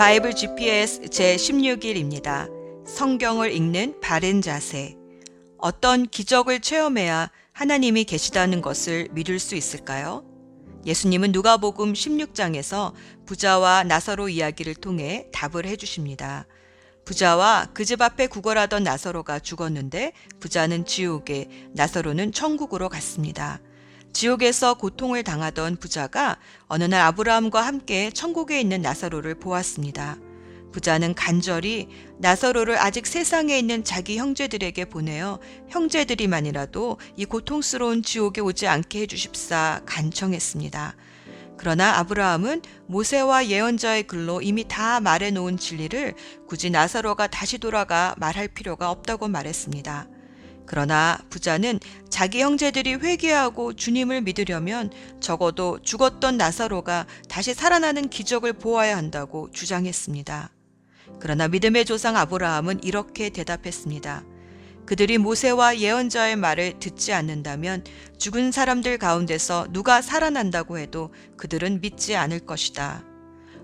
바이블 GPS 제16일입니다. 성경을 읽는 바른 자세. 어떤 기적을 체험해야 하나님이 계시다는 것을 믿을 수 있을까요? 예수님은 누가복음 16장에서 부자와 나사로 이야기를 통해 답을 해 주십니다. 부자와 그 집 앞에 구걸하던 나사로가 죽었는데 부자는 지옥에, 나사로는 천국으로 갔습니다. 지옥에서 고통을 당하던 부자가 어느 날 아브라함과 함께 천국에 있는 나사로를 보았습니다. 부자는 간절히 나사로를 아직 세상에 있는 자기 형제들에게 보내어 형제들이만이라도 이 고통스러운 지옥에 오지 않게 해주십사 간청했습니다. 그러나 아브라함은 모세와 예언자의 글로 이미 다 말해놓은 진리를 굳이 나사로가 다시 돌아가 말할 필요가 없다고 말했습니다. 그러나 부자는 자기 형제들이 회개하고 주님을 믿으려면 적어도 죽었던 나사로가 다시 살아나는 기적을 보아야 한다고 주장했습니다. 그러나 믿음의 조상 아브라함은 이렇게 대답했습니다. 그들이 모세와 예언자의 말을 듣지 않는다면 죽은 사람들 가운데서 누가 살아난다고 해도 그들은 믿지 않을 것이다.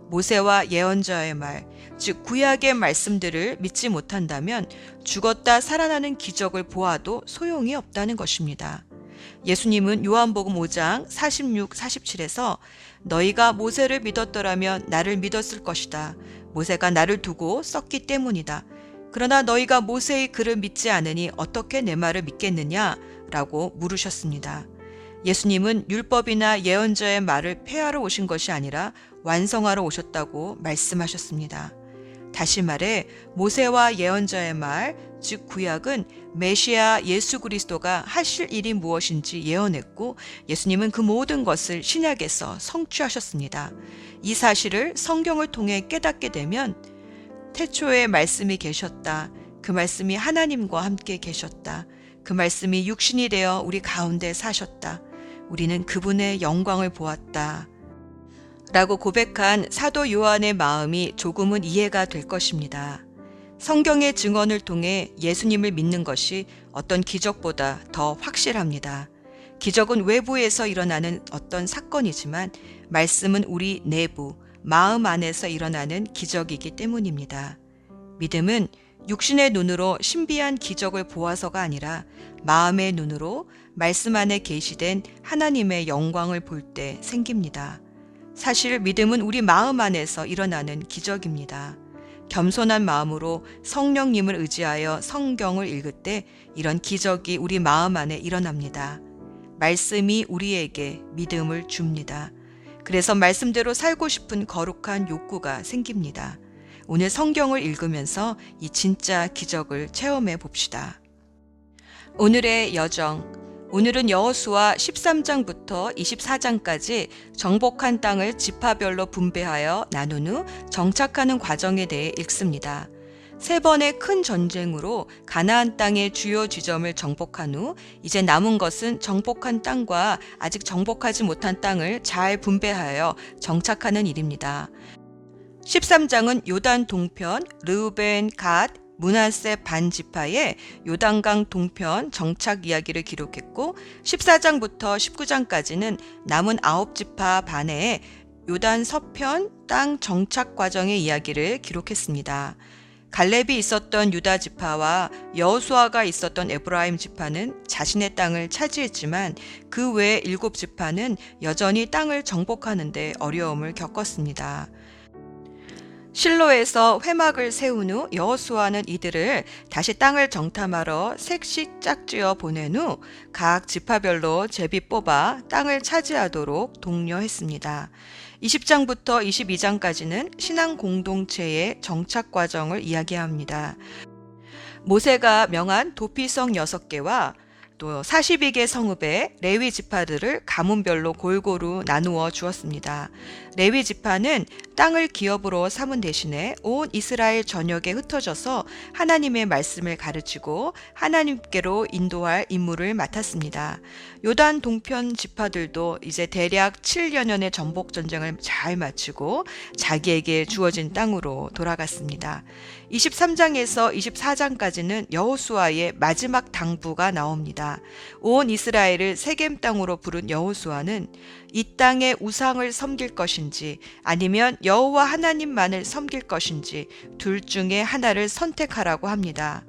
모세와 예언자의 말, 즉 구약의 말씀들을 믿지 못한다면 죽었다 살아나는 기적을 보아도 소용이 없다는 것입니다. 예수님은 요한복음 5장 46, 47에서 너희가 모세를 믿었더라면 나를 믿었을 것이다. 모세가 나를 두고 썼기 때문이다. 그러나 너희가 모세의 글을 믿지 않으니 어떻게 내 말을 믿겠느냐? 라고 물으셨습니다. 예수님은 율법이나 예언자의 말을 폐하러 오신 것이 아니라 완성하러 오셨다고 말씀하셨습니다. 다시 말해 모세와 예언자의 말, 즉 구약은 메시아 예수 그리스도가 하실 일이 무엇인지 예언했고 예수님은 그 모든 것을 신약에서 성취하셨습니다. 이 사실을 성경을 통해 깨닫게 되면 태초에 말씀이 계셨다. 그 말씀이 하나님과 함께 계셨다. 그 말씀이 육신이 되어 우리 가운데 사셨다. 우리는 그분의 영광을 보았다. 라고 고백한 사도 요한의 마음이 조금은 이해가 될 것입니다. 성경의 증언을 통해 예수님을 믿는 것이 어떤 기적보다 더 확실합니다. 기적은 외부에서 일어나는 어떤 사건이지만 말씀은 우리 내부, 마음 안에서 일어나는 기적이기 때문입니다. 믿음은 육신의 눈으로 신비한 기적을 보아서가 아니라 마음의 눈으로 말씀 안에 계시된 하나님의 영광을 볼 때 생깁니다. 사실 믿음은 우리 마음 안에서 일어나는 기적입니다. 겸손한 마음으로 성령님을 의지하여 성경을 읽을 때 이런 기적이 우리 마음 안에 일어납니다. 말씀이 우리에게 믿음을 줍니다. 그래서 말씀대로 살고 싶은 거룩한 욕구가 생깁니다. 오늘 성경을 읽으면서 이 진짜 기적을 체험해 봅시다. 오늘의 여정. 오늘은 여호수아 13장부터 24장까지 정복한 땅을 지파별로 분배하여 나눈 후 정착하는 과정에 대해 읽습니다. 세 번의 큰 전쟁으로 가나안 땅의 주요 지점을 정복한 후 이제 남은 것은 정복한 땅과 아직 정복하지 못한 땅을 잘 분배하여 정착하는 일입니다. 13장은 요단 동편, 르우벤, 갓, 문하세 반지파의 요단강 동편 정착 이야기를 기록했고 14장부터 19장까지는 남은 9지파 반해의 요단 서편 땅 정착 과정의 이야기를 기록했습니다. 갈렙이 있었던 유다 지파와 여호수아가 있었던 에브라임 지파는 자신의 땅을 차지했지만 그 외 일곱 지파는 여전히 땅을 정복하는데 어려움을 겪었습니다. 실로에서 회막을 세운 후 여호수아는 이들을 다시 땅을 정탐하러 색식 짝지어 보낸 후 각 지파별로 제비 뽑아 땅을 차지하도록 독려했습니다. 20장부터 22장까지는 신앙 공동체의 정착 과정을 이야기합니다. 모세가 명한 도피성 6개와 또 42개 성읍의 레위 지파들을 가문별로 골고루 나누어 주었습니다. 레위 지파는 땅을 기업으로 삼은 대신에 온 이스라엘 전역에 흩어져서 하나님의 말씀을 가르치고 하나님께로 인도할 임무를 맡았습니다. 요단 동편 지파들도 이제 대략 7여 년의 전복 전쟁을 잘 마치고 자기에게 주어진 땅으로 돌아갔습니다. 23장에서 24장까지는 여호수아의 마지막 당부가 나옵니다. 온 이스라엘을 세겜 땅으로 부른 여호수아는 이 땅의 우상을 섬길 것인지 아니면 여호와 하나님만을 섬길 것인지 둘 중에 하나를 선택하라고 합니다.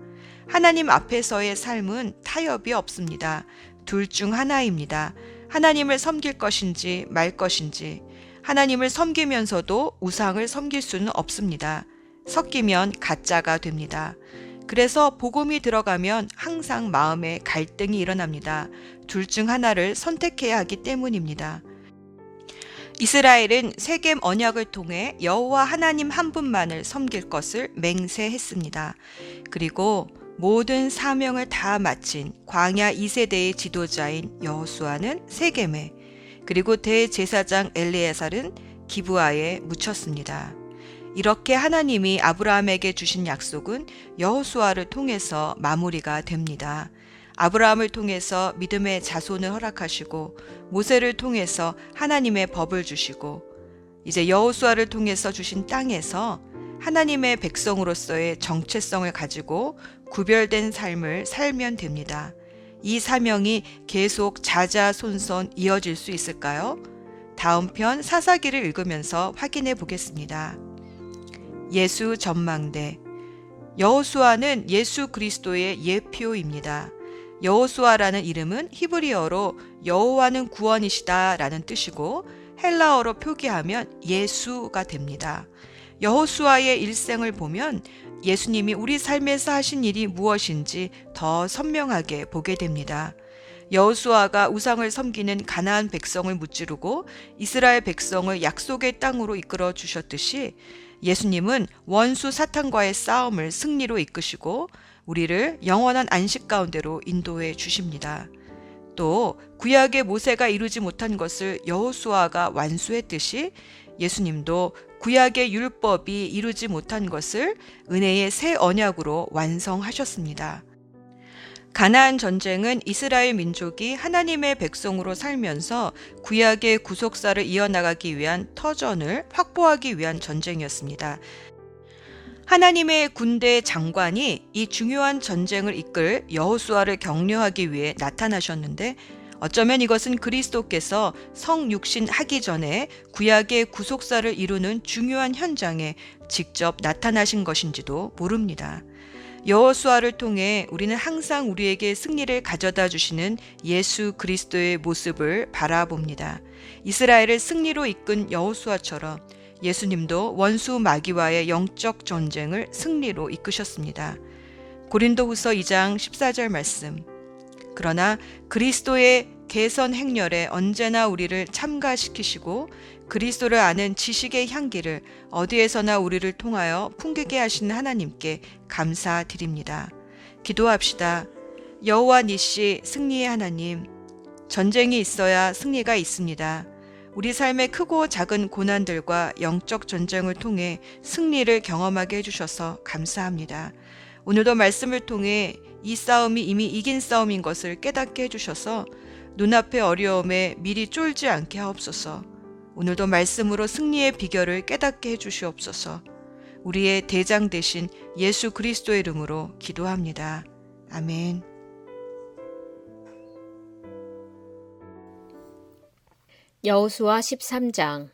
하나님 앞에서의 삶은 타협이 없습니다. 둘 중 하나입니다. 하나님을 섬길 것인지 말 것인지 하나님을 섬기면서도 우상을 섬길 수는 없습니다. 섞이면 가짜가 됩니다. 그래서 복음이 들어가면 항상 마음에 갈등이 일어납니다. 둘 중 하나를 선택해야 하기 때문입니다. 이스라엘은 세겜 언약을 통해 여호와 하나님 한 분만을 섬길 것을 맹세했습니다. 그리고 모든 사명을 다 마친 광야 2세대의 지도자인 여호수아는 세겜에 그리고 대제사장 엘리에살은 기부하에 묻혔습니다. 이렇게 하나님이 아브라함에게 주신 약속은 여호수아를 통해서 마무리가 됩니다. 아브라함을 통해서 믿음의 자손을 허락하시고 모세를 통해서 하나님의 법을 주시고 이제 여호수아를 통해서 주신 땅에서 하나님의 백성으로서의 정체성을 가지고 구별된 삶을 살면 됩니다. 이 사명이 계속 자자손손 이어질 수 있을까요? 다음 편 사사기를 읽으면서 확인해 보겠습니다. 예수 전망대 여호수아는 예수 그리스도의 예표입니다. 여호수아라는 이름은 히브리어로 여호와는 구원이시다라는 뜻이고 헬라어로 표기하면 예수가 됩니다. 여호수아의 일생을 보면 예수님이 우리 삶에서 하신 일이 무엇인지 더 선명하게 보게 됩니다. 여호수아가 우상을 섬기는 가나안 백성을 무찌르고 이스라엘 백성을 약속의 땅으로 이끌어 주셨듯이 예수님은 원수 사탄과의 싸움을 승리로 이끄시고 우리를 영원한 안식 가운데로 인도해 주십니다. 또 구약의 모세가 이루지 못한 것을 여호수아가 완수했듯이 예수님도 구약의 율법이 이루지 못한 것을 은혜의 새 언약으로 완성하셨습니다. 가나안 전쟁은 이스라엘 민족이 하나님의 백성으로 살면서 구약의 구속사를 이어나가기 위한 터전을 확보하기 위한 전쟁이었습니다. 하나님의 군대 장관이 이 중요한 전쟁을 이끌 여호수아를 격려하기 위해 나타나셨는데 어쩌면 이것은 그리스도께서 성육신 하기 전에 구약의 구속사를 이루는 중요한 현장에 직접 나타나신 것인지도 모릅니다. 여호수아를 통해 우리는 항상 우리에게 승리를 가져다 주시는 예수 그리스도의 모습을 바라봅니다. 이스라엘을 승리로 이끈 여호수아처럼 예수님도 원수 마귀와의 영적 전쟁을 승리로 이끄셨습니다. 고린도후서 2장 14절 말씀. 그러나 그리스도의 개선 행렬에 언제나 우리를 참가시키시고 그리스도를 아는 지식의 향기를 어디에서나 우리를 통하여 풍기게 하시는 하나님께 감사드립니다. 기도합시다. 여호와 니시 승리의 하나님, 전쟁이 있어야 승리가 있습니다. 우리 삶의 크고 작은 고난들과 영적 전쟁을 통해 승리를 경험하게 해주셔서 감사합니다. 오늘도 말씀을 통해 이 싸움이 이미 이긴 싸움인 것을 깨닫게 해주셔서 눈앞의 어려움에 미리 쫄지 않게 하옵소서. 오늘도 말씀으로 승리의 비결을 깨닫게 해주시옵소서. 우리의 대장 대신 예수 그리스도의 이름으로 기도합니다. 아멘. 여호수아 13장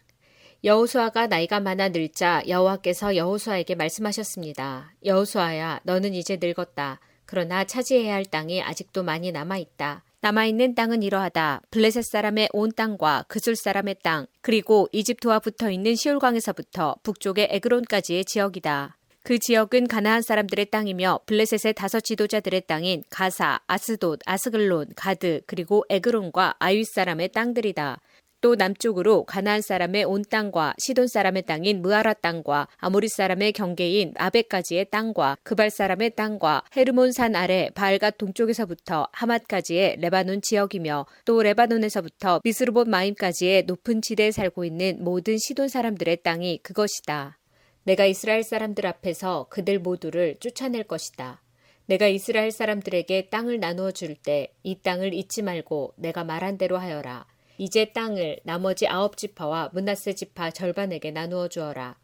여호수아가 나이가 많아 늙자 여호와께서 여호수아에게 말씀하셨습니다. 여호수아야 너는 이제 늙었다. 그러나 차지해야 할 땅이 아직도 많이 남아 있다. 남아있는 땅은 이러하다. 블레셋 사람의 온 땅과 그술 사람의 땅, 그리고 이집트와 붙어 있는 시올강에서부터 북쪽의 에그론까지의 지역이다. 그 지역은 가나안 사람들의 땅이며 블레셋의 다섯 지도자들의 땅인 가사, 아스돗, 아스글론, 가드, 그리고 에그론과 아윗 사람의 땅들이다. 또 남쪽으로 가나안 사람의 온 땅과 시돈 사람의 땅인 므아라 땅과 아모리 사람의 경계인 아벡까지의 땅과 그발 사람의 땅과 헤르몬 산 아래 바알갓 동쪽에서부터 하맛까지의 레바논 지역이며 또 레바논에서부터 미스르봇 마임까지의 높은 지대에 살고 있는 모든 시돈 사람들의 땅이 그것이다. 내가 이스라엘 사람들 앞에서 그들 모두를 쫓아낼 것이다. 내가 이스라엘 사람들에게 땅을 나누어 줄 때 이 땅을 잊지 말고 내가 말한 대로 하여라. 이제 땅을 나머지 아홉 지파와 문나세 지파 절반에게 나누어 주어라.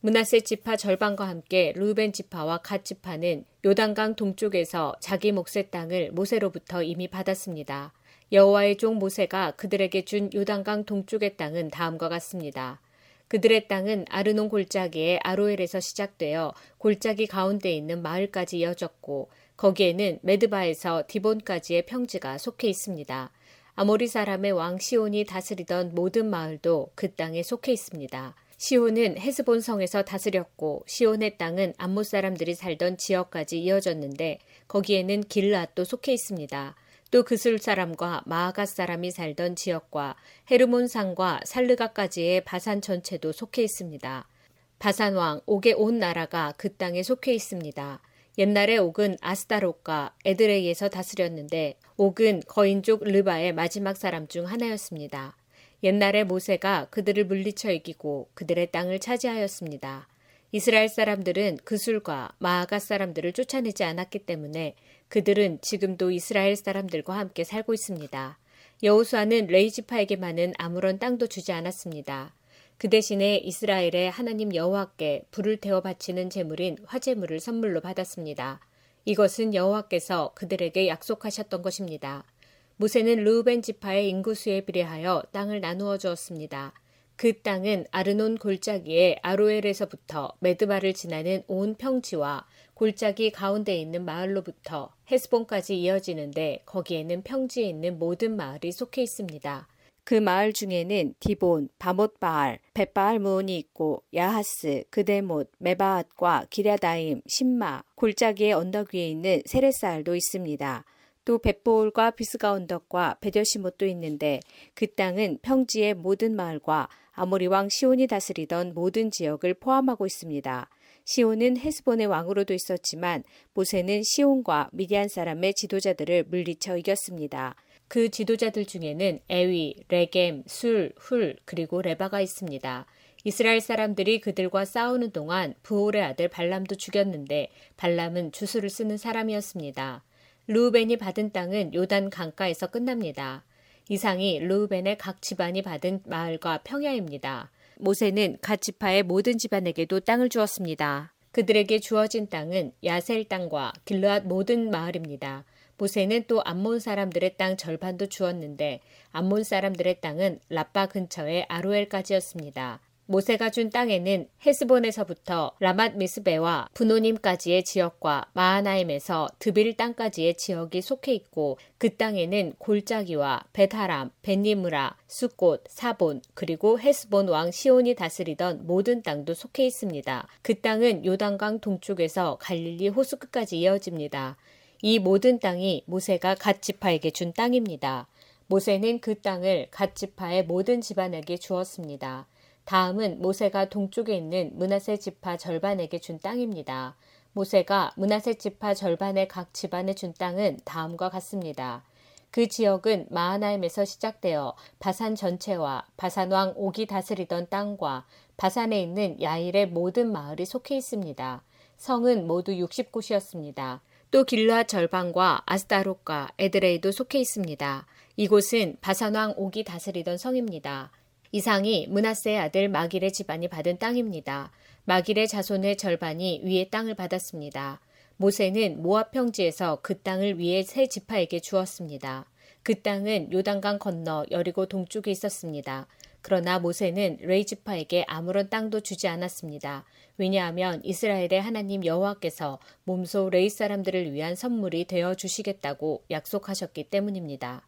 문하세 지파 절반과 함께 루벤 지파와 갓 지파는 요단강 동쪽에서 자기 몫의 땅을 모세로부터 이미 받았습니다. 여호와의 종 모세가 그들에게 준 요단강 동쪽의 땅은 다음과 같습니다. 그들의 땅은 아르논 골짜기의 아로엘에서 시작되어 골짜기 가운데 있는 마을까지 이어졌고 거기에는 메드바에서 디본까지의 평지가 속해 있습니다. 아모리 사람의 왕 시온이 다스리던 모든 마을도 그 땅에 속해 있습니다. 시온은 헤스본 성에서 다스렸고 시온의 땅은 암못 사람들이 살던 지역까지 이어졌는데 거기에는 길앗도 속해 있습니다. 또 그술 사람과 마아가 사람이 살던 지역과 헤르몬 산과 살르가까지의 바산 전체도 속해 있습니다. 바산 왕 옥의 온 나라가 그 땅에 속해 있습니다. 옛날에 옥은 아스타롯과 에드레이에서 다스렸는데 옥은 거인족 르바의 마지막 사람 중 하나였습니다. 옛날에 모세가 그들을 물리쳐 이기고 그들의 땅을 차지하였습니다. 이스라엘 사람들은 그술과 마아가 사람들을 쫓아내지 않았기 때문에 그들은 지금도 이스라엘 사람들과 함께 살고 있습니다. 여호수아는 레이지파에게만은 아무런 땅도 주지 않았습니다. 그 대신에 이스라엘의 하나님 여호와께 불을 태워 바치는 제물인 화제물을 선물로 받았습니다. 이것은 여호와께서 그들에게 약속하셨던 것입니다. 모세는 르우벤 지파의 인구수에 비례하여 땅을 나누어 주었습니다. 그 땅은 아르논 골짜기의 아로엘에서부터 메드바를 지나는 온 평지와 골짜기 가운데 있는 마을로부터 헤스본까지 이어지는데 거기에는 평지에 있는 모든 마을이 속해 있습니다. 그 마을 중에는 디본, 바못바알, 벳바알 무온이 있고 야하스, 그데못, 메바앗과 기랴다임, 신마, 골짜기의 언덕 위에 있는 세레사알도 있습니다. 또 벳보올과 비스가 언덕과 베더시못도 있는데 그 땅은 평지의 모든 마을과 아모리 왕 시온이 다스리던 모든 지역을 포함하고 있습니다. 시온은 헤스본의 왕으로도 있었지만 모세는 시온과 미디안 사람의 지도자들을 물리쳐 이겼습니다. 그 지도자들 중에는 에위, 레겜, 술, 훌, 그리고 레바가 있습니다. 이스라엘 사람들이 그들과 싸우는 동안 부올의 아들 발람도 죽였는데 발람은 주술을 쓰는 사람이었습니다. 루벤이 받은 땅은 요단 강가에서 끝납니다. 이상이 루벤의 각 집안이 받은 마을과 평야입니다. 모세는 각 지파의 모든 집안에게도 땅을 주었습니다. 그들에게 주어진 땅은 야셀 땅과 길르앗 모든 마을입니다. 모세는 또 암몬 사람들의 땅 절반도 주었는데 암몬 사람들의 땅은 라빠 근처의 아로엘까지였습니다. 모세가 준 땅에는 헤스본에서부터 라맛 미스베와 부노님까지의 지역과 마하나임에서 드빌 땅까지의 지역이 속해 있고 그 땅에는 골짜기와 베타람, 벤니무라, 수꽃, 사본 그리고 헤스본 왕 시온이 다스리던 모든 땅도 속해 있습니다. 그 땅은 요단강 동쪽에서 갈릴리 호수 끝까지 이어집니다. 이 모든 땅이 모세가 갓 지파에게 준 땅입니다. 모세는 그 땅을 갓 지파의 모든 집안에게 주었습니다. 다음은 모세가 동쪽에 있는 문하세 지파 절반에게 준 땅입니다. 모세가 문하세 지파 절반의 각 집안에 준 땅은 다음과 같습니다. 그 지역은 마하나임에서 시작되어 바산 전체와 바산 왕 옥이 다스리던 땅과 바산에 있는 야일의 모든 마을이 속해 있습니다. 성은 모두 60곳이었습니다. 또 길르앗 절반과 아스타롯과 에드레이도 속해 있습니다. 이곳은 바산 왕 옥이 다스리던 성입니다. 이상이 문하세의 아들 마길의 집안이 받은 땅입니다. 마길의 자손의 절반이 위에 땅을 받았습니다. 모세는 모압 평지에서 그 땅을 위에 세 지파에게 주었습니다. 그 땅은 요단강 건너 여리고 동쪽에 있었습니다. 그러나 모세는 레이 지파에게 아무런 땅도 주지 않았습니다. 왜냐하면 이스라엘의 하나님 여호와께서 몸소 레이 사람들을 위한 선물이 되어 주시겠다고 약속하셨기 때문입니다.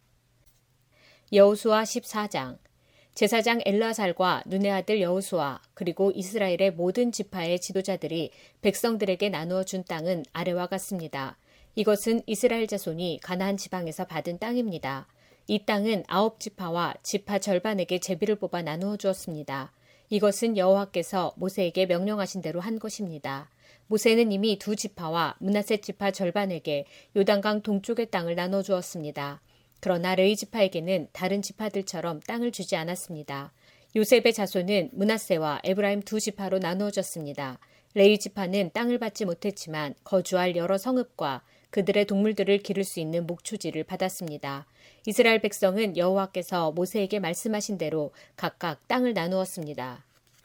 여호수아 14장 제사장 엘라살과 눈의 아들 여호수아 그리고 이스라엘의 모든 지파의 지도자들이 백성들에게 나누어 준 땅은 아래와 같습니다. 이것은 이스라엘 자손이 가나안 지방에서 받은 땅입니다. 이 땅은 아홉 지파와 지파 절반에게 제비를 뽑아 나누어 주었습니다. 이것은 여호와께서 모세에게 명령하신 대로 한 것입니다. 모세는 이미 두 지파와 므낫세 지파 절반에게 요단강 동쪽의 땅을 나눠 주었습니다. 그러나 레위 지파에게는 다른 지파들처럼 땅을 주지 않았습니다. 요셉의 자손은 므낫세와 에브라임 두 지파로 나누어졌습니다. 레위 지파는 땅을 받지 못했지만 거주할 여러 성읍과 그들의 동물들을 기를 수 있는 목초지를 받았습니다. 이스라엘 백성은 여호와께서 모세에게 말씀하신 대로 각각 땅을 나누었습니다.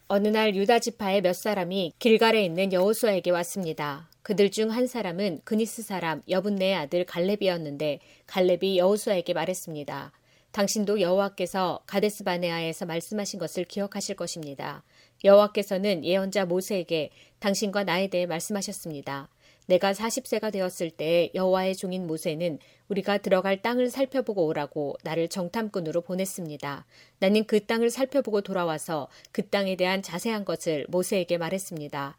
어느 날 유다 지파의 몇 사람이 길갈에 있는 여호수아에게 왔습니다. 그들 중 한 사람은 그니스 사람 여분네의 아들 갈렙이었는데 갈렙이 여호수아에게 말했습니다. 당신도 여호와께서 가데스 바네아에서 말씀하신 것을 기억하실 것입니다. 여호와께서는 예언자 모세에게 당신과 나에 대해 말씀하셨습니다. 내가 40세가 되었을 때 여호와의 종인 모세는 우리가 들어갈 땅을 살펴보고 오라고 나를 정탐꾼으로 보냈습니다. 나는 그 땅을 살펴보고 돌아와서 그 땅에 대한 자세한 것을 모세에게 말했습니다.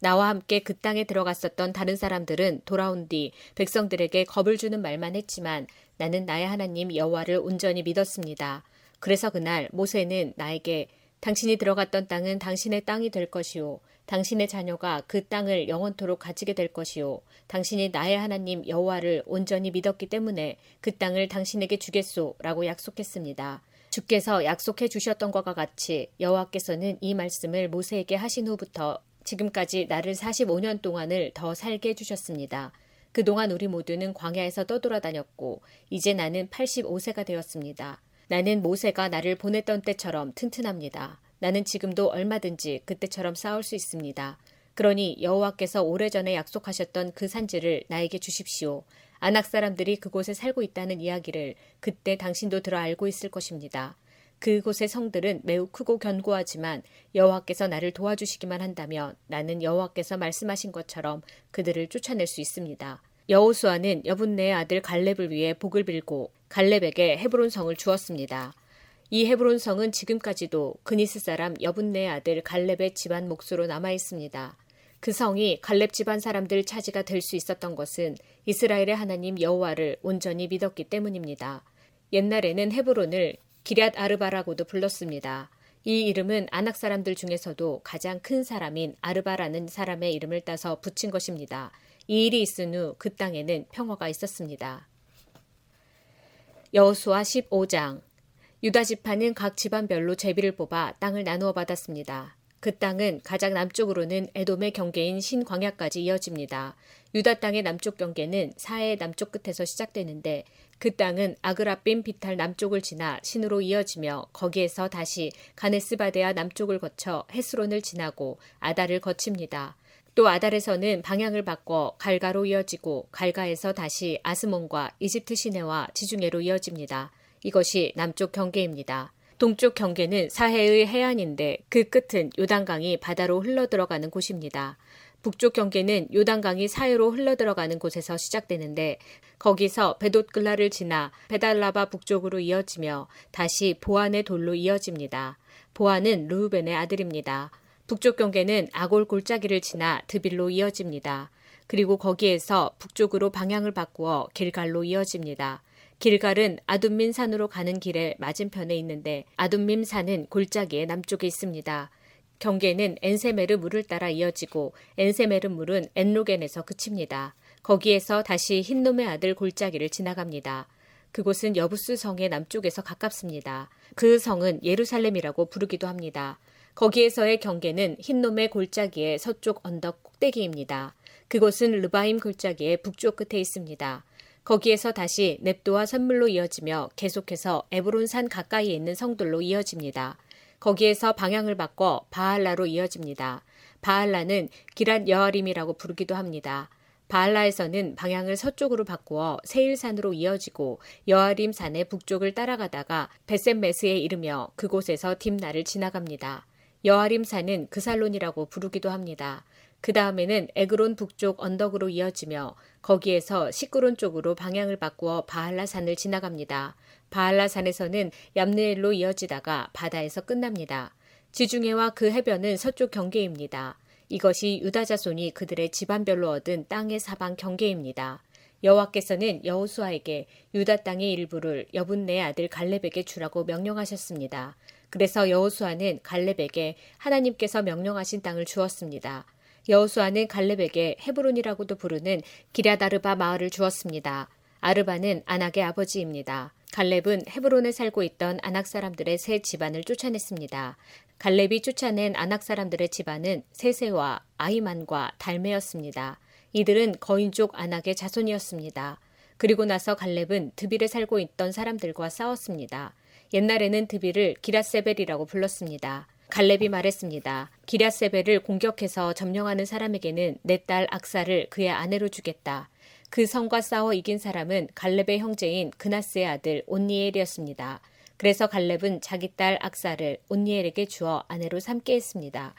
나와 함께 그 땅에 들어갔었던 다른 사람들은 돌아온 뒤 백성들에게 겁을 주는 말만 했지만 나는 나의 하나님 여호와를 온전히 믿었습니다. 그래서 그날 모세는 나에게 당신이 들어갔던 땅은 당신의 땅이 될 것이요. 당신의 자녀가 그 땅을 영원토록 가지게 될 것이요. 당신이 나의 하나님 여호와를 온전히 믿었기 때문에 그 땅을 당신에게 주겠소라고 약속했습니다. 주께서 약속해 주셨던 것과 같이 여호와께서는 이 말씀을 모세에게 하신 후부터 지금까지 나를 45년 동안을 더 살게 해 주셨습니다. 그동안 우리 모두는 광야에서 떠돌아다녔고 이제 나는 85세가 되었습니다. 나는 모세가 나를 보냈던 때처럼 튼튼합니다. 나는 지금도 얼마든지 그때처럼 싸울 수 있습니다. 그러니 여호와께서 오래전에 약속하셨던 그 산지를 나에게 주십시오. 안악 사람들이 그곳에 살고 있다는 이야기를 그때 당신도 들어 알고 있을 것입니다. 그곳의 성들은 매우 크고 견고하지만 여호와께서 나를 도와주시기만 한다면 나는 여호와께서 말씀하신 것처럼 그들을 쫓아낼 수 있습니다. 여호수아는 여분네의 아들 갈렙을 위해 복을 빌고 갈렙에게 헤브론 성을 주었습니다. 이 헤브론 성은 지금까지도 그니스 사람 여분네의 아들 갈렙의 집안 몫으로 남아 있습니다. 그 성이 갈렙 집안 사람들 차지가 될 수 있었던 것은 이스라엘의 하나님 여호와를 온전히 믿었기 때문입니다. 옛날에는 헤브론을 기럇 아르바라고도 불렀습니다. 이 이름은 아낙 사람들 중에서도 가장 큰 사람인 아르바라는 사람의 이름을 따서 붙인 것입니다. 이 일이 있은 후 그 땅에는 평화가 있었습니다. 여호수아 15장 유다 지파는 각 집안별로 제비를 뽑아 땅을 나누어 받았습니다. 그 땅은 가장 남쪽으로는 에돔의 경계인 신광야까지 이어집니다. 유다 땅의 남쪽 경계는 사해 남쪽 끝에서 시작되는데 그 땅은 아그라빔 비탈 남쪽을 지나 신으로 이어지며 거기에서 다시 가네스바데아 남쪽을 거쳐 헤스론을 지나고 아달을 거칩니다. 또 아달에서는 방향을 바꿔 갈가로 이어지고 갈가에서 다시 아스몬과 이집트 시내와 지중해로 이어집니다. 이것이 남쪽 경계입니다. 동쪽 경계는 사해의 해안인데 그 끝은 요단강이 바다로 흘러들어가는 곳입니다. 북쪽 경계는 요단강이 사해로 흘러들어가는 곳에서 시작되는데 거기서 베돗글라를 지나 베달라바 북쪽으로 이어지며 다시 보안의 돌로 이어집니다. 보안은 루우벤의 아들입니다. 북쪽 경계는 아골 골짜기를 지나 드빌로 이어집니다. 그리고 거기에서 북쪽으로 방향을 바꾸어 길갈로 이어집니다. 길갈은 아둠민 산으로 가는 길의 맞은편에 있는데 아둠민 산은 골짜기의 남쪽에 있습니다. 경계는 엔세메르 물을 따라 이어지고 엔세메르 물은 엔로겐에서 그칩니다. 거기에서 다시 흰놈의 아들 골짜기를 지나갑니다. 그곳은 여부스 성의 남쪽에서 가깝습니다. 그 성은 예루살렘이라고 부르기도 합니다. 거기에서의 경계는 흰놈의 골짜기의 서쪽 언덕 꼭대기입니다. 그곳은 르바임 골짜기의 북쪽 끝에 있습니다. 거기에서 다시 넵도와 선물로 이어지며 계속해서 에브론 산 가까이에 있는 성들로 이어집니다. 거기에서 방향을 바꿔 바알라로 이어집니다. 바알라는 기란 여아림이라고 부르기도 합니다. 바알라에서는 방향을 서쪽으로 바꾸어 세일산으로 이어지고 여아림 산의 북쪽을 따라가다가 베셈메스에 이르며 그곳에서 딥나를 지나갑니다. 여아림 산은 그살론이라고 부르기도 합니다. 그 다음에는 에그론 북쪽 언덕으로 이어지며 거기에서 시끄론 쪽으로 방향을 바꾸어 바할라산을 지나갑니다. 바할라산에서는 얌느엘로 이어지다가 바다에서 끝납니다. 지중해와 그 해변은 서쪽 경계입니다. 이것이 유다 자손이 그들의 집안별로 얻은 땅의 사방 경계입니다. 여호와께서는 여호수아에게 유다 땅의 일부를 여분네 아들 갈렙에게 주라고 명령하셨습니다. 그래서 여호수아는 갈렙에게 하나님께서 명령하신 땅을 주었습니다. 여호수아는 갈렙에게 헤브론이라고도 부르는 기랴다르바 마을을 주었습니다. 아르바는 아낙의 아버지입니다. 갈렙은 헤브론에 살고 있던 아낙 사람들의 세 집안을 쫓아냈습니다. 갈렙이 쫓아낸 아낙 사람들의 집안은 세세와 아이만과 달메였습니다. 이들은 거인족 아낙의 자손이었습니다. 그리고 나서 갈렙은 드빌에 살고 있던 사람들과 싸웠습니다. 옛날에는 드빌을 기라세벨이라고 불렀습니다. 갈렙이 말했습니다. 기랴세벨을 공격해서 점령하는 사람에게는 내 딸 악사를 그의 아내로 주겠다. 그 성과 싸워 이긴 사람은 갈렙의 형제인 그나스의 아들 온니엘이었습니다. 그래서 갈렙은 자기 딸 악사를 온니엘에게 주어 아내로 삼게 했습니다.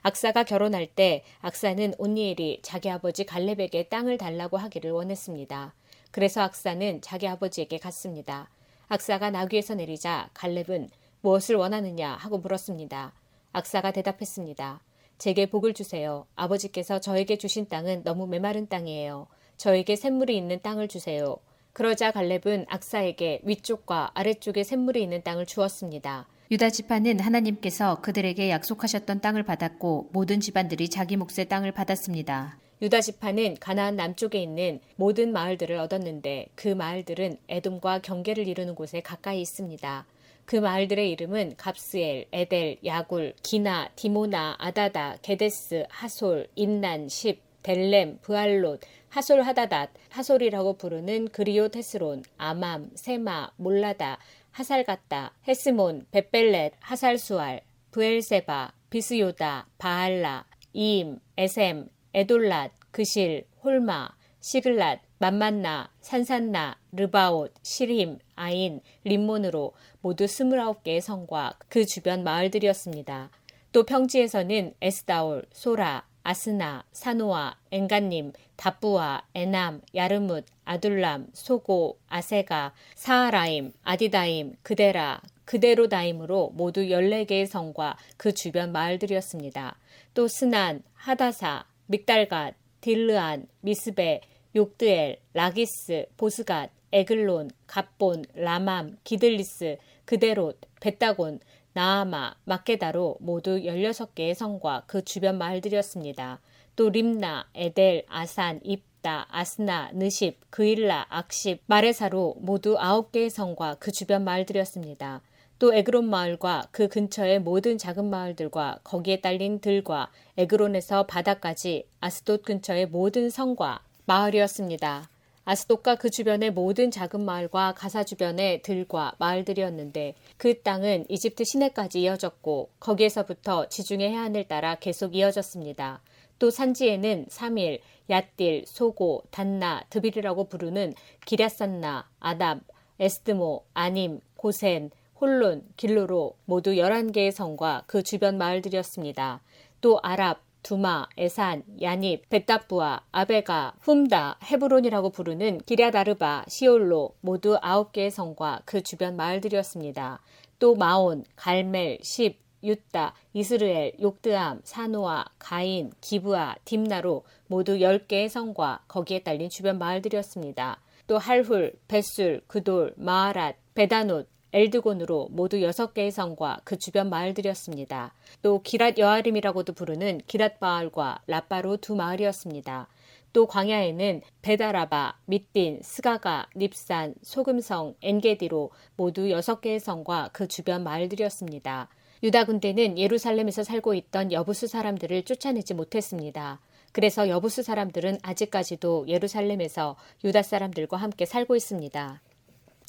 악사가 결혼할 때 악사는 온니엘이 자기 아버지 갈렙에게 땅을 달라고 하기를 원했습니다. 그래서 악사는 자기 아버지에게 갔습니다. 악사가 나귀에서 내리자 갈렙은 무엇을 원하느냐 하고 물었습니다. 악사가 대답했습니다. 제게 복을 주세요. 아버지께서 저에게 주신 땅은 너무 메마른 땅이에요. 저에게 샘물이 있는 땅을 주세요. 그러자 갈렙은 악사에게 위쪽과 아래쪽에 샘물이 있는 땅을 주었습니다. 유다 지파는 하나님께서 그들에게 약속하셨던 땅을 받았고 모든 집안들이 자기 몫의 땅을 받았습니다. 유다 지파는 가나안 남쪽에 있는 모든 마을들을 얻었는데 그 마을들은 에돔과 경계를 이루는 곳에 가까이 있습니다. 그 마을들의 이름은 갑스엘, 에델, 야굴, 기나, 디모나, 아다다, 게데스, 하솔, 잇난, 십, 델렘, 브알롯, 하솔 하닷다, 하솔이라고 부르는 그리욧 헤스론, 아맘, 세마, 몰라다, 하살갓다, 헤스몬, 벧벨렛, 하살수알, 브엘세바, 비스요댜, 바알라, 이임, 에셈, 엘돌랏, 그실, 홀마, 시글락, 맛만나, 산산나, 르바옷, 실힘, 아인, 림몬으로 모두 29개의 성과 그 주변 마을들이었습니다. 또 평지에서는 에스다올, 소라, 아스나, 사노아, 엔간님, 답부아, 에남, 야르뭇, 아둘람, 소고, 아세가, 사아라임, 아디다임, 그데라, 그데로다임으로 모두 14개의 성과 그 주변 마을들이었습니다. 또 스난, 하다사, 믹달갓, 딜르안, 미스베, 욕드엘, 라기스, 보스갓, 에글론, 갑본, 라맘, 기들리스, 그데롯, 베타곤, 나아마, 마케다로 모두 16개의 성과 그 주변 마을들이었습니다. 또 림나, 에델, 아산, 입다, 아스나, 느십, 그일라, 악십, 마레사로 모두 9개의 성과 그 주변 마을들이었습니다. 또 에그론 마을과 그 근처의 모든 작은 마을들과 거기에 딸린 들과 에그론에서 바다까지 아스돗 근처의 모든 성과 마을이었습니다. 아스돗과 그 주변의 모든 작은 마을과 가사 주변의 들과 마을들이었는데 그 땅은 이집트 시내까지 이어졌고 거기에서부터 지중해 해안을 따라 계속 이어졌습니다. 또 산지에는 3일, 얏딜, 소고, 단나, 드빌이라고 부르는 기랴산나, 아담, 에스드모, 아님, 고센, 홀론, 길로로 모두 11개의 성과 그 주변 마을들이었습니다. 또 아랍, 두마, 에산, 야닙, 베타부아, 아베가, 훔다, 헤브론이라고 부르는 기랴다르바, 시올로 모두 9개의 성과 그 주변 마을들이었습니다. 또 마온, 갈멜, 십, 유따, 이스르엘, 욕드암, 사노아, 가인, 기브아, 딤나로 모두 10개의 성과 거기에 딸린 주변 마을들이었습니다. 또 할훌, 벧술, 그돌, 마아랏, 벧아놋, 엘드곤으로 모두 6개의 성과 그 주변 마을들이었습니다. 또 기럇 여아림이라고도 부르는 기럇 바알과 랍바로 두 마을이었습니다. 또 광야에는 벧아라바, 밑빈, 스가가, 닙산, 소금성, 엔게디로 모두 6개의 성과 그 주변 마을들이었습니다. 유다 군대는 예루살렘에서 살고 있던 여부수 사람들을 쫓아내지 못했습니다. 그래서 여부수 사람들은 아직까지도 예루살렘에서 유다 사람들과 함께 살고 있습니다.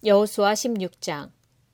여호수아 16장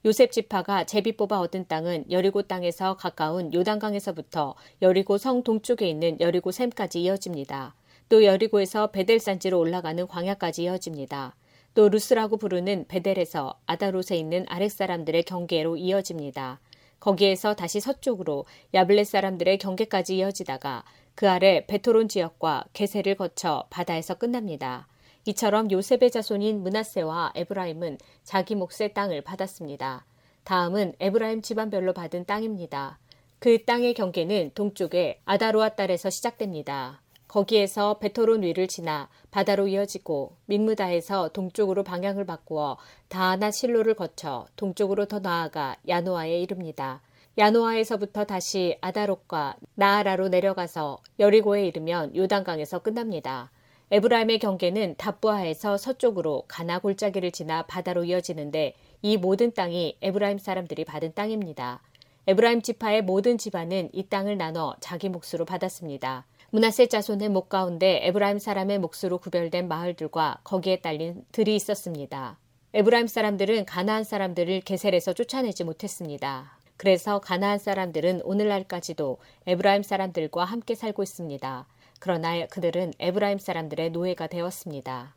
요셉 지파가 제비 뽑아 얻은 땅은 여리고 땅에서 가까운 요단강에서부터 여리고 성 동쪽에 있는 여리고 샘까지 이어집니다. 또 여리고에서 베델 산지로 올라가는 광야까지 이어집니다. 또 루스라고 부르는 벧엘에서 아다롯에 있는 아렉 사람들의 경계로 이어집니다. 거기에서 다시 서쪽으로 야블렛 사람들의 경계까지 이어지다가 그 아래 벧호론 지역과 게셀을 거쳐 바다에서 끝납니다. 이처럼 요셉의 자손인 므낫세와 에브라임은 자기 몫의 땅을 받았습니다. 다음은 에브라임 집안별로 받은 땅입니다. 그 땅의 경계는 동쪽에 아다롯 앗달에서 시작됩니다. 거기에서 벧호론 위를 지나 바다로 이어지고 믹므다에서 동쪽으로 방향을 바꾸어 다아낫 실로를 거쳐 동쪽으로 더 나아가 야노아에 이릅니다. 야노아에서부터 다시 아다롯과 나아라로 내려가서 여리고에 이르면 요단강에서 끝납니다. 에브라임의 경계는 답부아에서 서쪽으로 가나 골짜기를 지나 바다로 이어지는데 이 모든 땅이 에브라임 사람들이 받은 땅입니다. 에브라임 지파의 모든 집안은 이 땅을 나눠 자기 몫으로 받았습니다. 므낫세 자손의 몫 가운데 에브라임 사람의 몫으로 구별된 마을들과 거기에 딸린 들이 있었습니다. 에브라임 사람들은 가나안 사람들을 게셀에서 쫓아내지 못했습니다. 그래서 가나안 사람들은 오늘날까지도 에브라임 사람들과 함께 살고 있습니다. 그러나 그들은 에브라임 사람들의 노예가 되었습니다.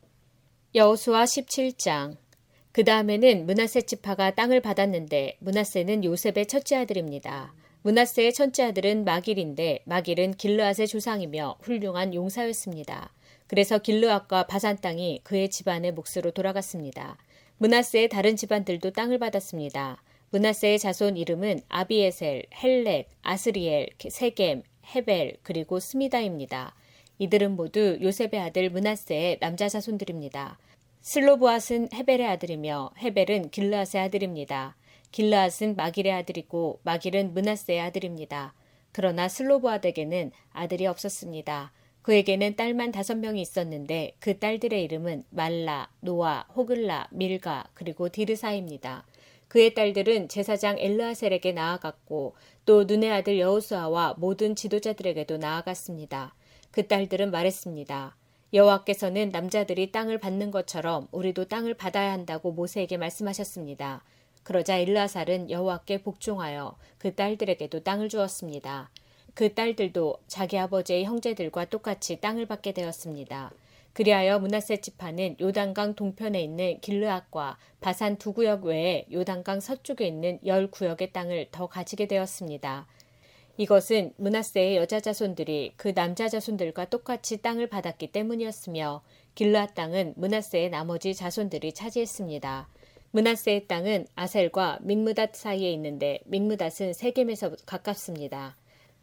여호수아 17장 그 다음에는 므낫세 지파가 땅을 받았는데 므낫세는 요셉의 첫째 아들입니다. 므낫세의 첫째 아들은 마길인데 마길은 길르앗의 조상이며 훌륭한 용사였습니다. 그래서 길르앗과 바산 땅이 그의 집안의 몫으로 돌아갔습니다. 문하세의 다른 집안들도 땅을 받았습니다. 문하세의 자손 이름은 아비에셀, 헬렉, 아스리엘, 세겜, 헤벨, 그리고 스미다입니다. 이들은 모두 요셉의 아들 문하세의 남자 자손들입니다. 슬로보앗은 헤벨의 아들이며 헤벨은 길르앗의 아들입니다. 길르앗은 마길의 아들이고 마길은 문하세의 아들입니다. 그러나 슬로보앗에게는 아들이 없었습니다. 그에게는 딸만 다섯 명이 있었는데 그 딸들의 이름은 말라, 노아, 호글라, 밀가, 그리고 디르사입니다. 그의 딸들은 제사장 엘르아셀에게 나아갔고 또 눈의 아들 여호수아와 모든 지도자들에게도 나아갔습니다. 그 딸들은 말했습니다. 여호와께서는 남자들이 땅을 받는 것처럼 우리도 땅을 받아야 한다고 모세에게 말씀하셨습니다. 그러자 일라살은 여호와께 복종하여 그 딸들에게도 땅을 주었습니다. 그 딸들도 자기 아버지의 형제들과 똑같이 땅을 받게 되었습니다. 그리하여 문하세 지파는 요단강 동편에 있는 길르앗과 바산 두 구역 외에 요단강 서쪽에 있는 열 구역의 땅을 더 가지게 되었습니다. 이것은 문하세의 여자 자손들이 그 남자 자손들과 똑같이 땅을 받았기 때문이었으며 길르앗 땅은 문하세의 나머지 자손들이 차지했습니다. 문하세의 땅은 아셀과 믹무닷 사이에 있는데 믹무닷은 세겜에서 가깝습니다.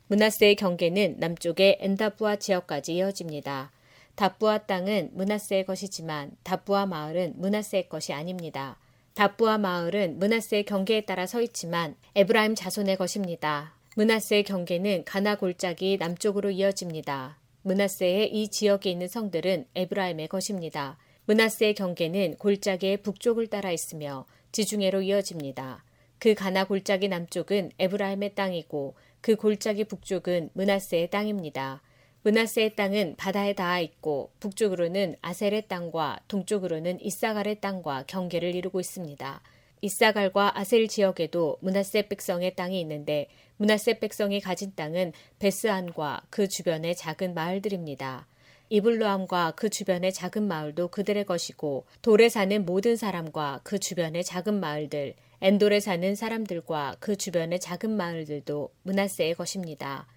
문하세의 경계는 남쪽의 엔다부아 지역까지 이어집니다. 다부아 땅은 문하세의 것이지만 다부아 마을은 문하세의 것이 아닙니다. 다부아 마을은 문하세의 경계에 따라 서 있지만 에브라임 자손의 것입니다. 문하세의 경계는 가나 골짜기 남쪽으로 이어집니다. 문하세의 이 지역에 있는 성들은 에브라임의 것입니다. 문하세의 경계는 골짜기의 북쪽을 따라 있으며 지중해로 이어집니다. 그 가나 골짜기 남쪽은 에브라임의 땅이고 그 골짜기 북쪽은 문하세의 땅입니다. 문하세의 땅은 바다에 닿아 있고 북쪽으로는 아셀의 땅과 동쪽으로는 이사갈의 땅과 경계를 이루고 있습니다. 이사갈과 아셀 지역에도 문하세 백성의 땅이 있는데 문하세 백성이 가진 땅은 베스안과 그 주변의 작은 마을들입니다. 이블로암과 그 주변의 작은 마을도 그들의 것이고 돌에 사는 모든 사람과 그 주변의 작은 마을들, 엔돌에 사는 사람들과 그 주변의 작은 마을들도 문하세의 것입니다.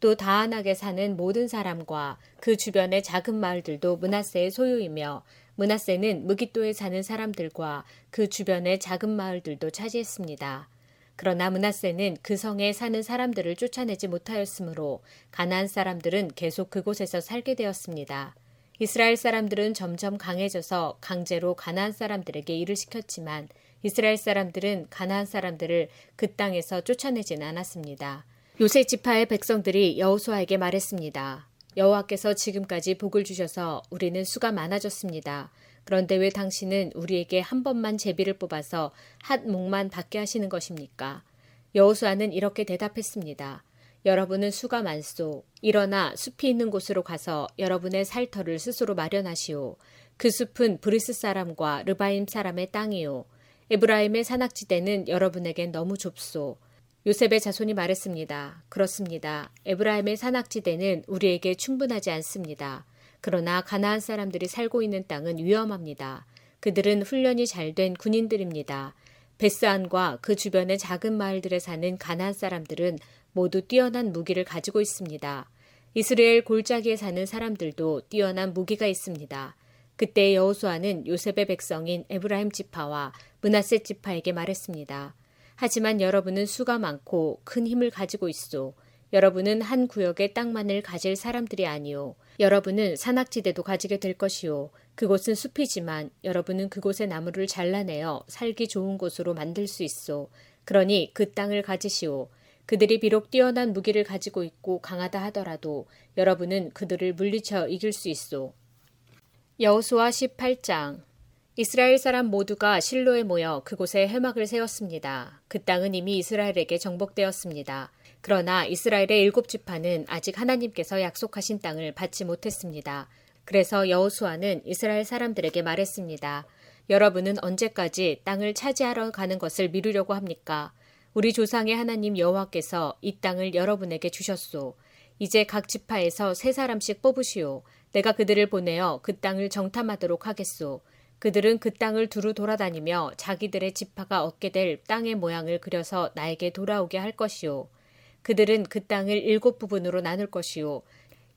또 다한하게 사는 모든 사람과 그 주변의 작은 마을들도 문하세의 소유이며 문하세는 무기또에 사는 사람들과 그 주변의 작은 마을들도 차지했습니다. 그러나 문하세는 그 성에 사는 사람들을 쫓아내지 못하였으므로 가나안 사람들은 계속 그곳에서 살게 되었습니다. 이스라엘 사람들은 점점 강해져서 강제로 가나안 사람들에게 일을 시켰지만 이스라엘 사람들은 가나안 사람들을 그 땅에서 쫓아내지는 않았습니다. 요셉 지파의 백성들이 여호수아에게 말했습니다. 여호와께서 지금까지 복을 주셔서 우리는 수가 많아졌습니다. 그런데 왜 당신은 우리에게 한 번만 제비를 뽑아서 한 목만 받게 하시는 것입니까? 여호수아는 이렇게 대답했습니다. 여러분은 수가 많소. 일어나 숲이 있는 곳으로 가서 여러분의 살 터를 스스로 마련하시오. 그 숲은 브리스 사람과 르바임 사람의 땅이요. 에브라임의 산악지대는 여러분에겐 너무 좁소. 요셉의 자손이 말했습니다. 그렇습니다. 에브라임의 산악지대는 우리에게 충분하지 않습니다. 그러나 가나안 사람들이 살고 있는 땅은 위험합니다. 그들은 훈련이 잘 된 군인들입니다. 베스안과 그 주변의 작은 마을들에 사는 가나안 사람들은 모두 뛰어난 무기를 가지고 있습니다. 이스라엘 골짜기에 사는 사람들도 뛰어난 무기가 있습니다. 그때 여호수아는 요셉의 백성인 에브라임 지파와 문하세 지파에게 말했습니다. 하지만 여러분은 수가 많고 큰 힘을 가지고 있소. 여러분은 한 구역의 땅만을 가질 사람들이 아니오. 여러분은 산악지대도 가지게 될 것이오. 그곳은 숲이지만 여러분은 그곳의 나무를 잘라내어 살기 좋은 곳으로 만들 수 있어. 그러니 그 땅을 가지시오. 그들이 비록 뛰어난 무기를 가지고 있고 강하다 하더라도 여러분은 그들을 물리쳐 이길 수 있어. 여호수아 18장 이스라엘 사람 모두가 실로에 모여 그곳에 해막을 세웠습니다. 그 땅은 이미 이스라엘에게 정복되었습니다. 그러나 이스라엘의 일곱 지파는 아직 하나님께서 약속하신 땅을 받지 못했습니다. 그래서 여호수아는 이스라엘 사람들에게 말했습니다. 여러분은 언제까지 땅을 차지하러 가는 것을 미루려고 합니까? 우리 조상의 하나님 여호와께서 이 땅을 여러분에게 주셨소. 이제 각 지파에서 세 사람씩 뽑으시오. 내가 그들을 보내어 그 땅을 정탐하도록 하겠소. 그들은 그 땅을 두루 돌아다니며 자기들의 지파가 얻게 될 땅의 모양을 그려서 나에게 돌아오게 할 것이오. 그들은 그 땅을 일곱 부분으로 나눌 것이오.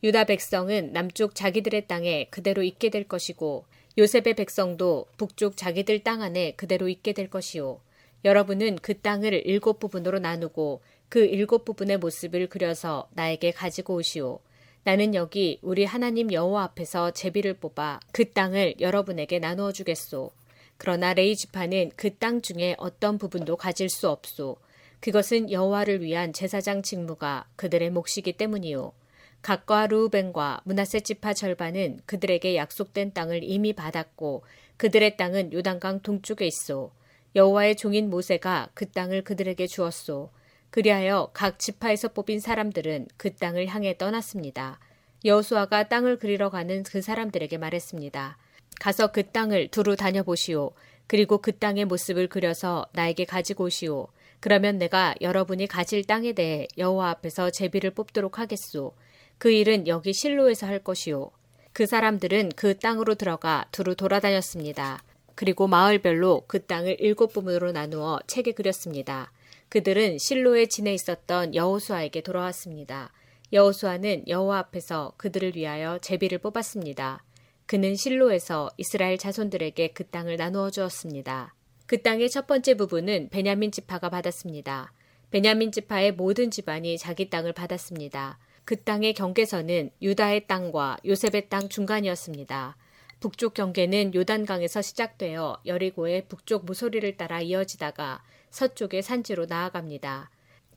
유다 백성은 남쪽 자기들의 땅에 그대로 있게 될 것이고 요셉의 백성도 북쪽 자기들 땅 안에 그대로 있게 될 것이오. 여러분은 그 땅을 일곱 부분으로 나누고 그 일곱 부분의 모습을 그려서 나에게 가지고 오시오. 나는 여기 우리 하나님 여호와 앞에서 제비를 뽑아 그 땅을 여러분에게 나누어 주겠소. 그러나 레이 지파는 그 땅 중에 어떤 부분도 가질 수 없소. 그것은 여호와를 위한 제사장 직무가 그들의 몫이기 때문이요. 각과 루벤과 문하세 지파 절반은 그들에게 약속된 땅을 이미 받았고 그들의 땅은 요단강 동쪽에 있어 여호와의 종인 모세가 그 땅을 그들에게 주었소. 그리하여 각 지파에서 뽑힌 사람들은 그 땅을 향해 떠났습니다. 여호수아가 땅을 그리러 가는 그 사람들에게 말했습니다. 가서 그 땅을 두루 다녀보시오. 그리고 그 땅의 모습을 그려서 나에게 가지고 오시오. 그러면 내가 여러분이 가질 땅에 대해 여호와 앞에서 제비를 뽑도록 하겠소. 그 일은 여기 실로에서 할 것이오. 그 사람들은 그 땅으로 들어가 두루 돌아다녔습니다. 그리고 마을별로 그 땅을 일곱 부분으로 나누어 책에 그렸습니다. 그들은 실로에 지내 있었던 여호수아에게 돌아왔습니다. 여호수아는 여호와 앞에서 그들을 위하여 제비를 뽑았습니다. 그는 실로에서 이스라엘 자손들에게 그 땅을 나누어 주었습니다. 그 땅의 첫 번째 부분은 베냐민 지파가 받았습니다. 베냐민 지파의 모든 집안이 자기 땅을 받았습니다. 그 땅의 경계선은 유다의 땅과 요셉의 땅 중간이었습니다. 북쪽 경계는 요단강에서 시작되어 여리고의 북쪽 모서리를 따라 이어지다가 서쪽의 산지로 나아갑니다.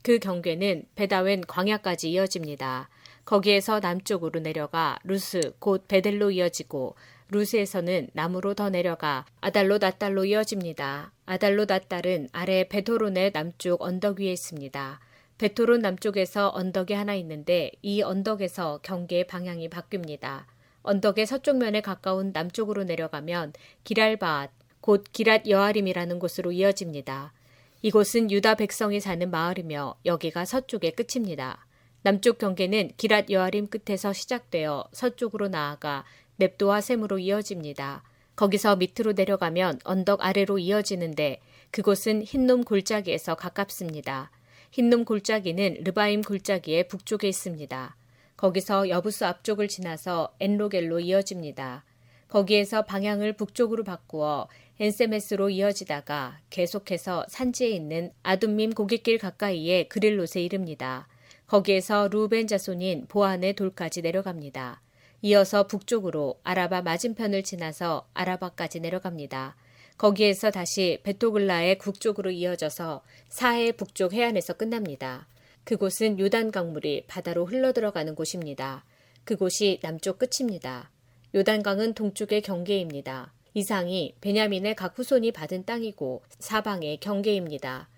그 경계는 벧아웬 광야까지 이어집니다. 거기에서 남쪽으로 내려가 루스 곧 벧엘로 이어지고 루스에서는 남으로 더 내려가 아다롯 앗달로 이어집니다. 아다롯 앗달은 아래 벧호론의 남쪽 언덕 위에 있습니다. 베토론 남쪽에서 언덕이 하나 있는데 이 언덕에서 경계의 방향이 바뀝니다. 언덕의 서쪽 면에 가까운 남쪽으로 내려가면 기랄바앗, 곧 기랏 여아림이라는 곳으로 이어집니다. 이곳은 유다 백성이 사는 마을이며 여기가 서쪽의 끝입니다. 남쪽 경계는 기랏 여아림 끝에서 시작되어 서쪽으로 나아가 넵도와 셈으로 이어집니다. 거기서 밑으로 내려가면 언덕 아래로 이어지는데 그곳은 흰놈 골짜기에서 가깝습니다. 흰놈 골짜기는 르바임 골짜기의 북쪽에 있습니다. 거기서 여부스 앞쪽을 지나서 엔로겔로 이어집니다. 거기에서 방향을 북쪽으로 바꾸어 엔세메스로 이어지다가 계속해서 산지에 있는 아둠밈 고깃길 가까이에 그릴롯에 이릅니다. 거기에서 루벤 자손인 보안의 돌까지 내려갑니다. 이어서 북쪽으로 아라바 맞은편을 지나서 아라바까지 내려갑니다. 거기에서 다시 베토글라의 북쪽으로 이어져서 사해 북쪽 해안에서 끝납니다. 그곳은 요단 강물이 바다로 흘러들어가는 곳입니다. 그곳이 남쪽 끝입니다. 요단강은 동쪽의 경계입니다. 이상이 베냐민의 각 후손이 받은 땅이고 사방의 경계입니다.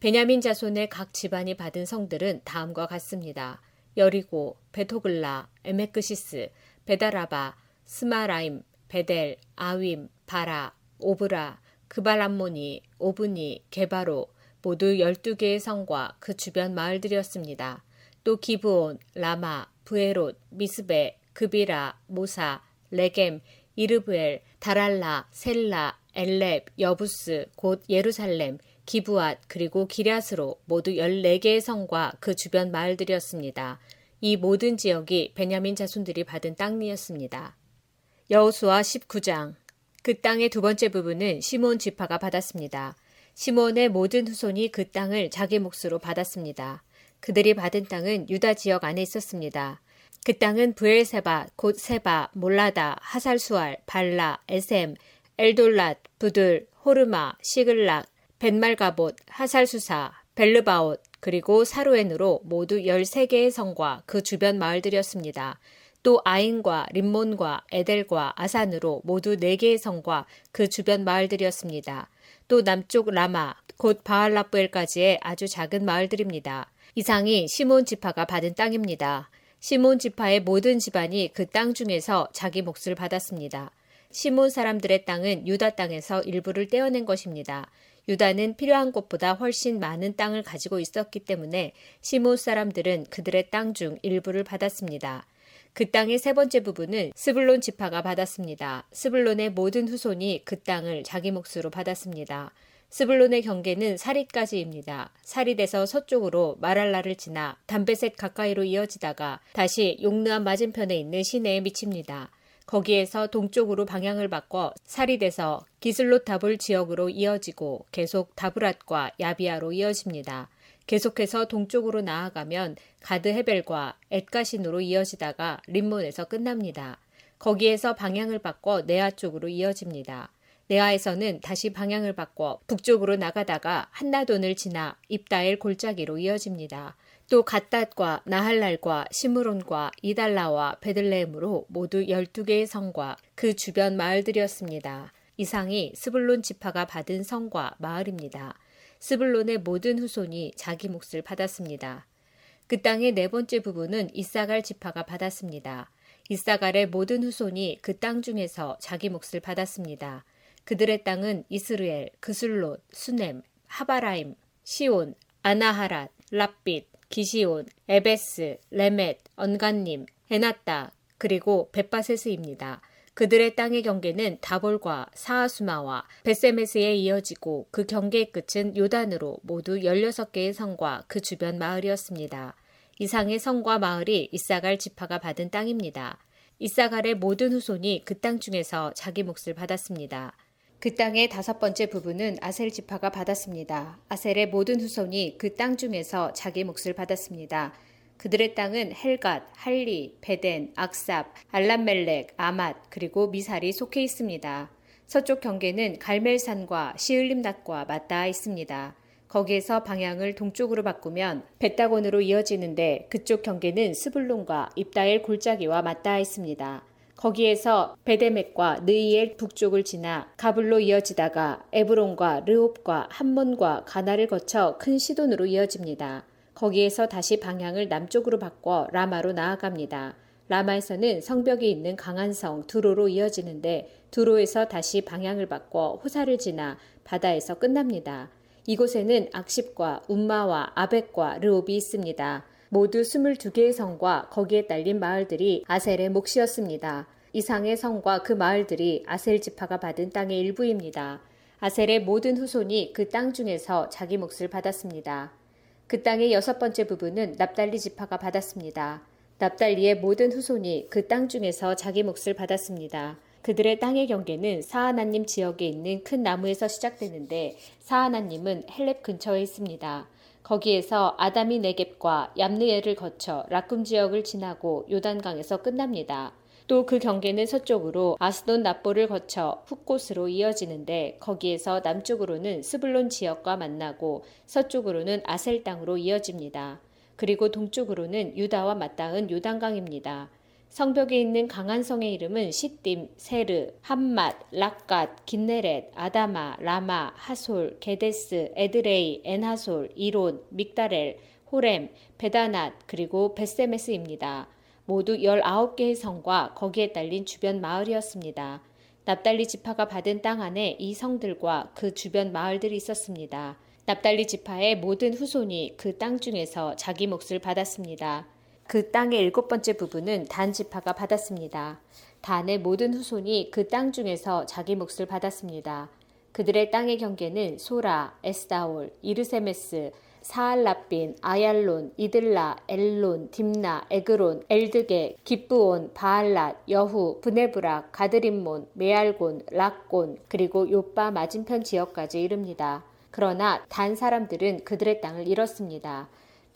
베냐민 자손의 각 집안이 받은 성들은 다음과 같습니다. 여리고, 베토글라, 에메크시스, 벧아라바, 스마라임, 벧엘, 아윔, 바라, 오브라, 그발 암모니, 오브니, 게바로 모두 12개의 성과 그 주변 마을들이었습니다. 또 기브온, 라마, 브에롯, 미스베, 그비라, 모사, 레겜, 이르브엘, 다랄라, 셀라, 엘렙, 여부스, 곧 예루살렘, 기부앗, 그리고 기럇으로 모두 14개의 성과 그 주변 마을들이었습니다. 이 모든 지역이 베냐민 자손들이 받은 땅이었습니다. 여호수아 19장 그 땅의 두 번째 부분은 시몬 지파가 받았습니다. 시몬의 모든 후손이 그 땅을 자기 몫으로 받았습니다. 그들이 받은 땅은 유다 지역 안에 있었습니다. 그 땅은 부엘세바, 곧 세바, 몰라다, 하살수알, 발라, 에셈, 엘돌랏, 부들, 호르마, 시글락, 벤말가봇, 하살수사, 벨르바옷, 그리고 사로엔으로 모두 13개의 성과 그 주변 마을들이었습니다. 또 아인과 림몬과 에델과 아산으로 모두 4개의 성과 그 주변 마을들이었습니다. 또 남쪽 라마, 곧 바알라프엘까지의 아주 작은 마을들입니다. 이상이 시몬 지파가 받은 땅입니다. 시몬 지파의 모든 집안이 그 땅 중에서 자기 몫을 받았습니다. 시몬 사람들의 땅은 유다 땅에서 일부를 떼어낸 것입니다. 유다는 필요한 곳보다 훨씬 많은 땅을 가지고 있었기 때문에 시므온 사람들은 그들의 땅 중 일부를 받았습니다. 그 땅의 세 번째 부분은 스불론 지파가 받았습니다. 스불론의 모든 후손이 그 땅을 자기 몫으로 받았습니다. 스불론의 경계는 사리까지입니다. 사리에서 서쪽으로 마랄라를 지나 담베셋 가까이로 이어지다가 다시 용르암 맞은편에 있는 시내에 미칩니다. 거기에서 동쪽으로 방향을 바꿔 사리에서 기슬롯 다불 지역으로 이어지고 계속 다브랏과 야비아로 이어집니다. 계속해서 동쪽으로 나아가면 가드 헤벨과 엣가신으로 이어지다가 림몬에서 끝납니다. 거기에서 방향을 바꿔 네아 쪽으로 이어집니다. 네아에서는 다시 방향을 바꿔 북쪽으로 나가다가 한나돈을 지나 입다엘 골짜기로 이어집니다. 또 갓닷과 나할랄과 시므론과 이달라와 베들레헴으로 모두 12개의 성과 그 주변 마을들이었습니다. 이상이 스불론 지파가 받은 성과 마을입니다. 스불론의 모든 후손이 자기 몫을 받았습니다. 그 땅의 네 번째 부분은 이사갈 지파가 받았습니다. 이사갈의 모든 후손이 그 땅 중에서 자기 몫을 받았습니다. 그들의 땅은 이스르엘, 그슬롯, 수넴, 하바라임, 시온, 아나하랏, 랍빛, 기시온, 에베스, 레멧, 언간님, 에나따, 그리고 벳바세스입니다. 그들의 땅의 경계는 다볼과 사하수마와 베세메스에 이어지고 그 경계의 끝은 요단으로 모두 16개의 성과 그 주변 마을이었습니다. 이상의 성과 마을이 이사갈 지파가 받은 땅입니다. 이사갈의 모든 후손이 그 땅 중에서 자기 몫을 받았습니다. 그 땅의 다섯 번째 부분은 아셀 지파가 받았습니다. 아셀의 모든 후손이 그 땅 중에서 자기 몫을 받았습니다. 그들의 땅은 헬갓, 할리, 베덴, 악삽, 알람멜렉, 아맛, 그리고 미살이 속해 있습니다. 서쪽 경계는 갈멜산과 시을림닷과 맞닿아 있습니다. 거기에서 방향을 동쪽으로 바꾸면 베타곤으로 이어지는데 그쪽 경계는 스불론과 입다엘 골짜기와 맞닿아 있습니다. 거기에서 베데맥과 느이엘 북쪽을 지나 가불로 이어지다가 에브론과 르홉과 함몬과 가나를 거쳐 큰 시돈으로 이어집니다. 거기에서 다시 방향을 남쪽으로 바꿔 라마로 나아갑니다. 라마에서는 성벽이 있는 강한 성 두로로 이어지는데 두로에서 다시 방향을 바꿔 호사를 지나 바다에서 끝납니다. 이곳에는 악십과 운마와 아벡과 르옵이 있습니다. 모두 22개의 성과 거기에 딸린 마을들이 아셀의 몫이었습니다. 이상의 성과 그 마을들이 아셀 지파가 받은 땅의 일부입니다. 아셀의 모든 후손이 그 땅 중에서 자기 몫을 받았습니다. 그 땅의 여섯 번째 부분은 납달리 지파가 받았습니다. 납달리의 모든 후손이 그 땅 중에서 자기 몫을 받았습니다. 그들의 땅의 경계는 사하나님 지역에 있는 큰 나무에서 시작되는데 사하나님은 헬렙 근처에 있습니다. 거기에서 아다미 네겝과 얍느엘을 거쳐 락굼 지역을 지나고 요단강에서 끝납니다. 또 그 경계는 서쪽으로 아스놋 다볼을 거쳐 훅곡으로 이어지는데 거기에서 남쪽으로는 스불론 지역과 만나고 서쪽으로는 아셀 땅으로 이어집니다. 그리고 동쪽으로는 유다와 맞닿은 요단강입니다. 성벽에 있는 강한 성의 이름은 싯딤, 세르, 함맛, 락갓, 긴네렛, 아다마, 라마, 하솔, 게데스, 에드레이, 엔하솔, 이론, 믹다렐, 호렘, 베다낫, 그리고 베세메스입니다. 모두 19개의 성과 거기에 딸린 주변 마을이었습니다. 납달리 지파가 받은 땅 안에 이 성들과 그 주변 마을들이 있었습니다. 납달리 지파의 모든 후손이 그 땅 중에서 자기 몫을 받았습니다. 그 땅의 일곱 번째 부분은 단 지파가 받았습니다. 단의 모든 후손이 그 땅 중에서 자기 몫을 받았습니다. 그들의 땅의 경계는 소라, 에스다올, 이르세메스, 사알라빈, 아얄론, 이들라, 엘론, 딥나, 에그론, 엘드게, 기브온, 바알랏, 여후, 브네브락, 가드림몬, 메알곤, 락곤, 그리고 요빠 맞은편 지역까지 이릅니다. 그러나 단 사람들은 그들의 땅을 잃었습니다.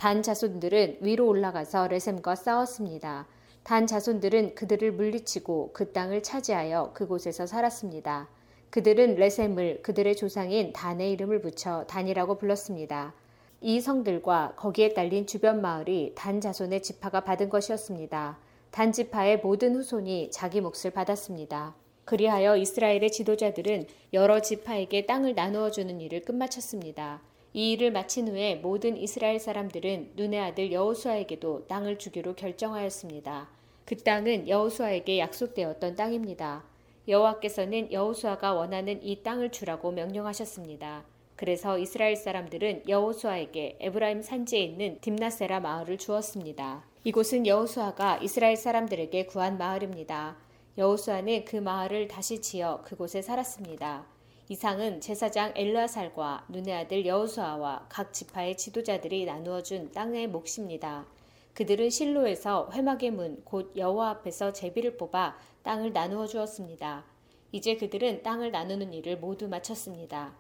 단 자손들은 위로 올라가서 레셈과 싸웠습니다. 단 자손들은 그들을 물리치고 그 땅을 차지하여 그곳에서 살았습니다. 그들은 레셈을 그들의 조상인 단의 이름을 붙여 단이라고 불렀습니다. 이 성들과 거기에 딸린 주변 마을이 단 자손의 지파가 받은 것이었습니다. 단 지파의 모든 후손이 자기 몫을 받았습니다. 그리하여 이스라엘의 지도자들은 여러 지파에게 땅을 나누어 주는 일을 끝마쳤습니다. 이 일을 마친 후에 모든 이스라엘 사람들은 눈의 아들 여호수아에게도 땅을 주기로 결정하였습니다. 그 땅은 여호수아에게 약속되었던 땅입니다. 여호와께서는 여호수아가 원하는 이 땅을 주라고 명령하셨습니다. 그래서 이스라엘 사람들은 여호수아에게 에브라임 산지에 있는 딥나세라 마을을 주었습니다. 이곳은 여호수아가 이스라엘 사람들에게 구한 마을입니다. 여호수아는 그 마을을 다시 지어 그곳에 살았습니다. 이상은 제사장 엘라살과 눈의 아들 여호수아와 각 지파의 지도자들이 나누어 준 땅의 몫입니다. 그들은 실로에서 회막의 문 곧 여호와 앞에서 제비를 뽑아 땅을 나누어 주었습니다. 이제 그들은 땅을 나누는 일을 모두 마쳤습니다.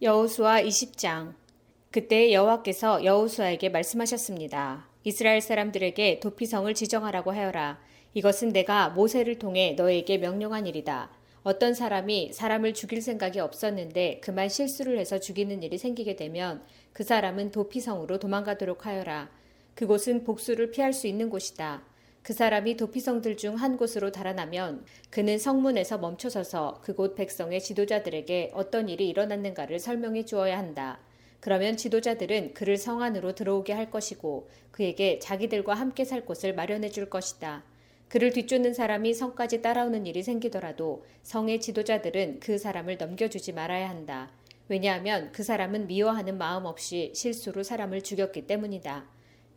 여호수아 20장 그때 여호와께서 여호수아에게 말씀하셨습니다. 이스라엘 사람들에게 도피성을 지정하라고 하여라. 이것은 내가 모세를 통해 너에게 명령한 일이다. 어떤 사람이 사람을 죽일 생각이 없었는데 그만 실수를 해서 죽이는 일이 생기게 되면 그 사람은 도피성으로 도망가도록 하여라. 그곳은 복수를 피할 수 있는 곳이다. 그 사람이 도피성들 중 한 곳으로 달아나면 그는 성문에서 멈춰서서 그곳 백성의 지도자들에게 어떤 일이 일어났는가를 설명해 주어야 한다. 그러면 지도자들은 그를 성 안으로 들어오게 할 것이고 그에게 자기들과 함께 살 곳을 마련해 줄 것이다. 그를 뒤쫓는 사람이 성까지 따라오는 일이 생기더라도 성의 지도자들은 그 사람을 넘겨주지 말아야 한다. 왜냐하면 그 사람은 미워하는 마음 없이 실수로 사람을 죽였기 때문이다.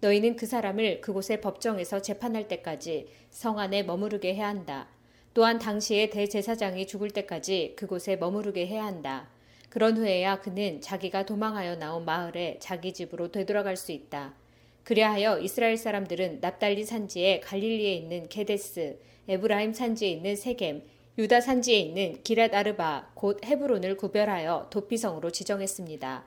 너희는 그 사람을 그곳의 법정에서 재판할 때까지 성 안에 머무르게 해야 한다. 또한 당시의 대제사장이 죽을 때까지 그곳에 머무르게 해야 한다. 그런 후에야 그는 자기가 도망하여 나온 마을에 자기 집으로 되돌아갈 수 있다. 그리하여 이스라엘 사람들은 납달리 산지에 갈릴리에 있는 게데스, 에브라임 산지에 있는 세겜, 유다 산지에 있는 기랏 아르바 곧 헤브론을 구별하여 도피성으로 지정했습니다.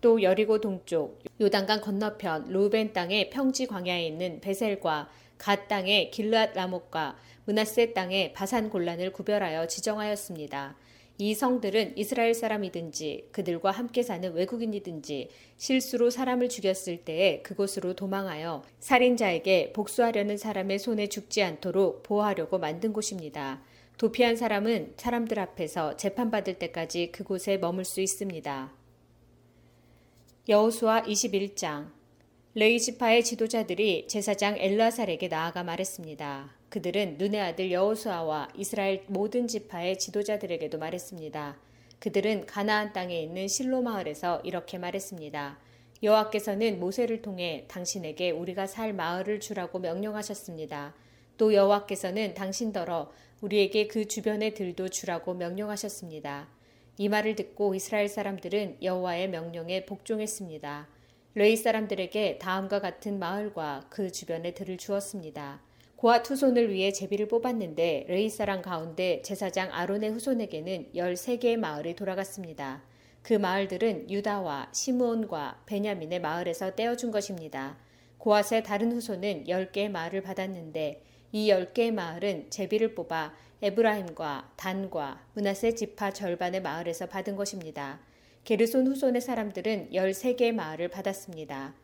또 여리고 동쪽 요단강 건너편 루벤 땅의 평지 광야에 있는 베셀과 갓 땅의 길르앗 라목과 문하세 땅의 바산 골란을 구별하여 지정하였습니다. 이 성들은 이스라엘 사람이든지 그들과 함께 사는 외국인이든지 실수로 사람을 죽였을 때에 그곳으로 도망하여 살인자에게 복수하려는 사람의 손에 죽지 않도록 보호하려고 만든 곳입니다. 도피한 사람은 사람들 앞에서 재판받을 때까지 그곳에 머물 수 있습니다. 여호수아 21장 레이지파의 지도자들이 제사장 엘라살에게 나아가 말했습니다. 그들은 눈의 아들 여호수아와 이스라엘 모든 지파의 지도자들에게도 말했습니다. 그들은 가나안 땅에 있는 실로 마을에서 이렇게 말했습니다. 여호와께서는 모세를 통해 당신에게 우리가 살 마을을 주라고 명령하셨습니다. 또 여호와께서는 당신더러 우리에게 그 주변의 들도 주라고 명령하셨습니다. 이 말을 듣고 이스라엘 사람들은 여호와의 명령에 복종했습니다. 레이 사람들에게 다음과 같은 마을과 그 주변의 들을 주었습니다. 고아 투손을 위해 제비를 뽑았는데 레이 사람 가운데 제사장 아론의 후손에게는 13개의 마을이 돌아갔습니다. 그 마을들은 유다와 시므온과 베냐민의 마을에서 떼어준 것입니다. 고아의 다른 후손은 10개의 마을을 받았는데 이 10개의 마을은 제비를 뽑아 에브라임과 단과 문하세 지파 절반의 마을에서 받은 것입니다. 게르손 후손의 사람들은 13개의 마을을 받았습니다.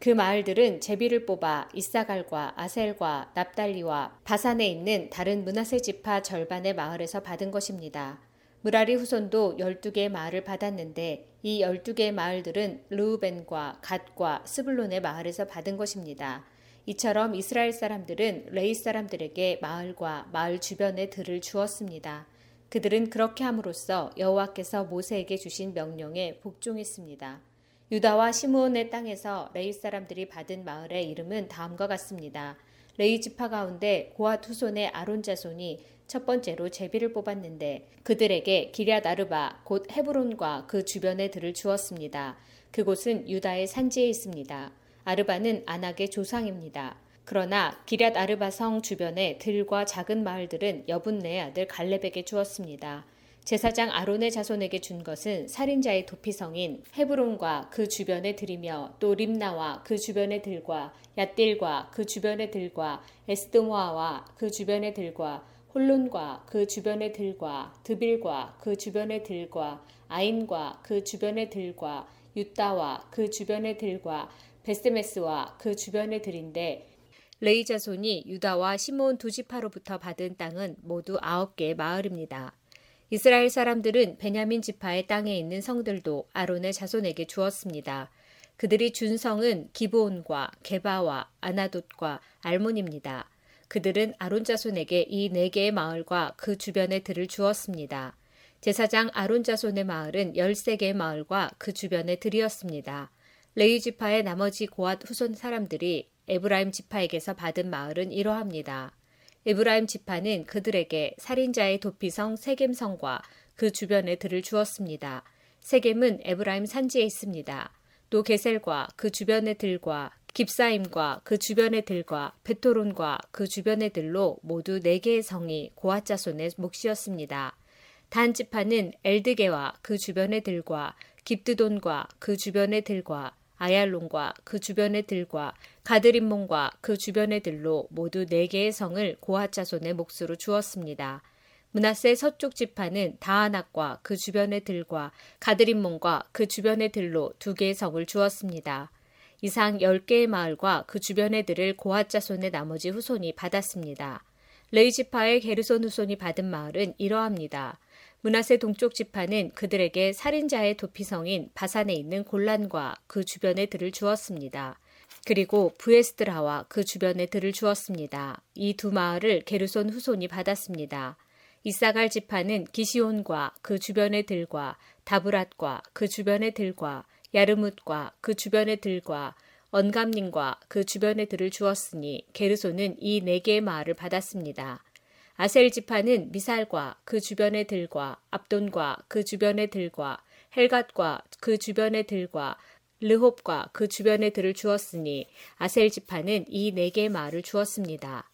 그 마을들은 제비를 뽑아 이사갈과 아셀과 납달리와 바산에 있는 다른 문하세 지파 절반의 마을에서 받은 것입니다. 무라리 후손도 12개의 마을을 받았는데 이 12개의 마을들은 르우벤과 갓과 스불론의 마을에서 받은 것입니다. 이처럼 이스라엘 사람들은 레위 사람들에게 마을과 마을 주변의 들을 주었습니다. 그들은 그렇게 함으로써 여호와께서 모세에게 주신 명령에 복종했습니다. 유다와 시므온의 땅에서 레위 사람들이 받은 마을의 이름은 다음과 같습니다. 레위 지파 가운데 고핫 후손인 아론 자손이 첫 번째로 제비를 뽑았는데 그들에게 기럇 아르바 곧 헤브론과 그 주변의 들을 주었습니다. 그곳은 유다의 산지에 있습니다. 아르바는 안악의 조상입니다. 그러나 기랏 아르바 성 주변의 들과 작은 마을들은 여분네의 아들 갈렙에게 주었습니다. 제사장 아론의 자손에게 준 것은 살인자의 도피성인 헤브론과 그 주변의 들이며 또 림나와 그 주변의 들과 얏딜과 그 주변의 들과 에스드모아와 그 주변의 들과 홀론과 그 주변의 들과 드빌과 그 주변의 들과 아인과 그 주변의 들과 유다와 그 주변의 들과 베스메스와 그 주변의 들인데 레이 자손이 유다와 시몬 두 지파로부터 받은 땅은 모두 아홉 개의 마을입니다. 이스라엘 사람들은 베냐민 지파의 땅에 있는 성들도 아론의 자손에게 주었습니다. 그들이 준 성은 기브온과 게바와 아나돗과 알몬입니다. 그들은 아론 자손에게 이 네 개의 마을과 그 주변의 들을 주었습니다. 제사장 아론 자손의 마을은 13개의 마을과 그 주변의 들이었습니다. 레위 지파의 나머지 고핫 후손 사람들이 에브라임 지파에게서 받은 마을은 이러합니다. 에브라임 지파는 그들에게 살인자의 도피성 세겜성과 그 주변의 들을 주었습니다. 세겜은 에브라임 산지에 있습니다. 또 게셀과 그 주변의 들과 깁사임과 그 주변의 들과 벧호론과 그 주변의 들로 모두 네 개의 성이 고핫 자손의 몫이었습니다. 단 지파는 엘드게와 그 주변의 들과 깁드돈과 그 주변의 들과 아얄론과 그 주변의 들과 가드림몬과 그 주변의 들로 모두 네 개의 성을 고앗 자손의 몫으로 주었습니다. 문하세 서쪽 지파는 다하낙과 그 주변의 들과 가드림몬과 그 주변의 들로 두 개의 성을 주었습니다. 이상 10개의 마을과 그 주변의 들을 고앗 자손의 나머지 후손이 받았습니다. 레이 지파의 게르손 후손이 받은 마을은 이러합니다. 문하세 동쪽 지파는 그들에게 살인자의 도피성인 바산에 있는 골란과 그 주변의 들을 주었습니다. 그리고 부에스드라와 그 주변의 들을 주었습니다. 이 두 마을을 게르손 후손이 받았습니다. 이사갈 지파는 기시온과 그 주변의 들과 다브랏과 그 주변의 들과 야르뭇과 그 주변의 들과 언감님과 그 주변의 들을 주었으니 게르손은 이 네 개의 마을을 받았습니다. 아셀 지파는 미살과 그 주변의 들과 압돈과 그 주변의 들과 헬갓과 그 주변의 들과 르홉과 그 주변의 들을 주었으니 아셀 지파는 이 네 개의 마을을 주었습니다.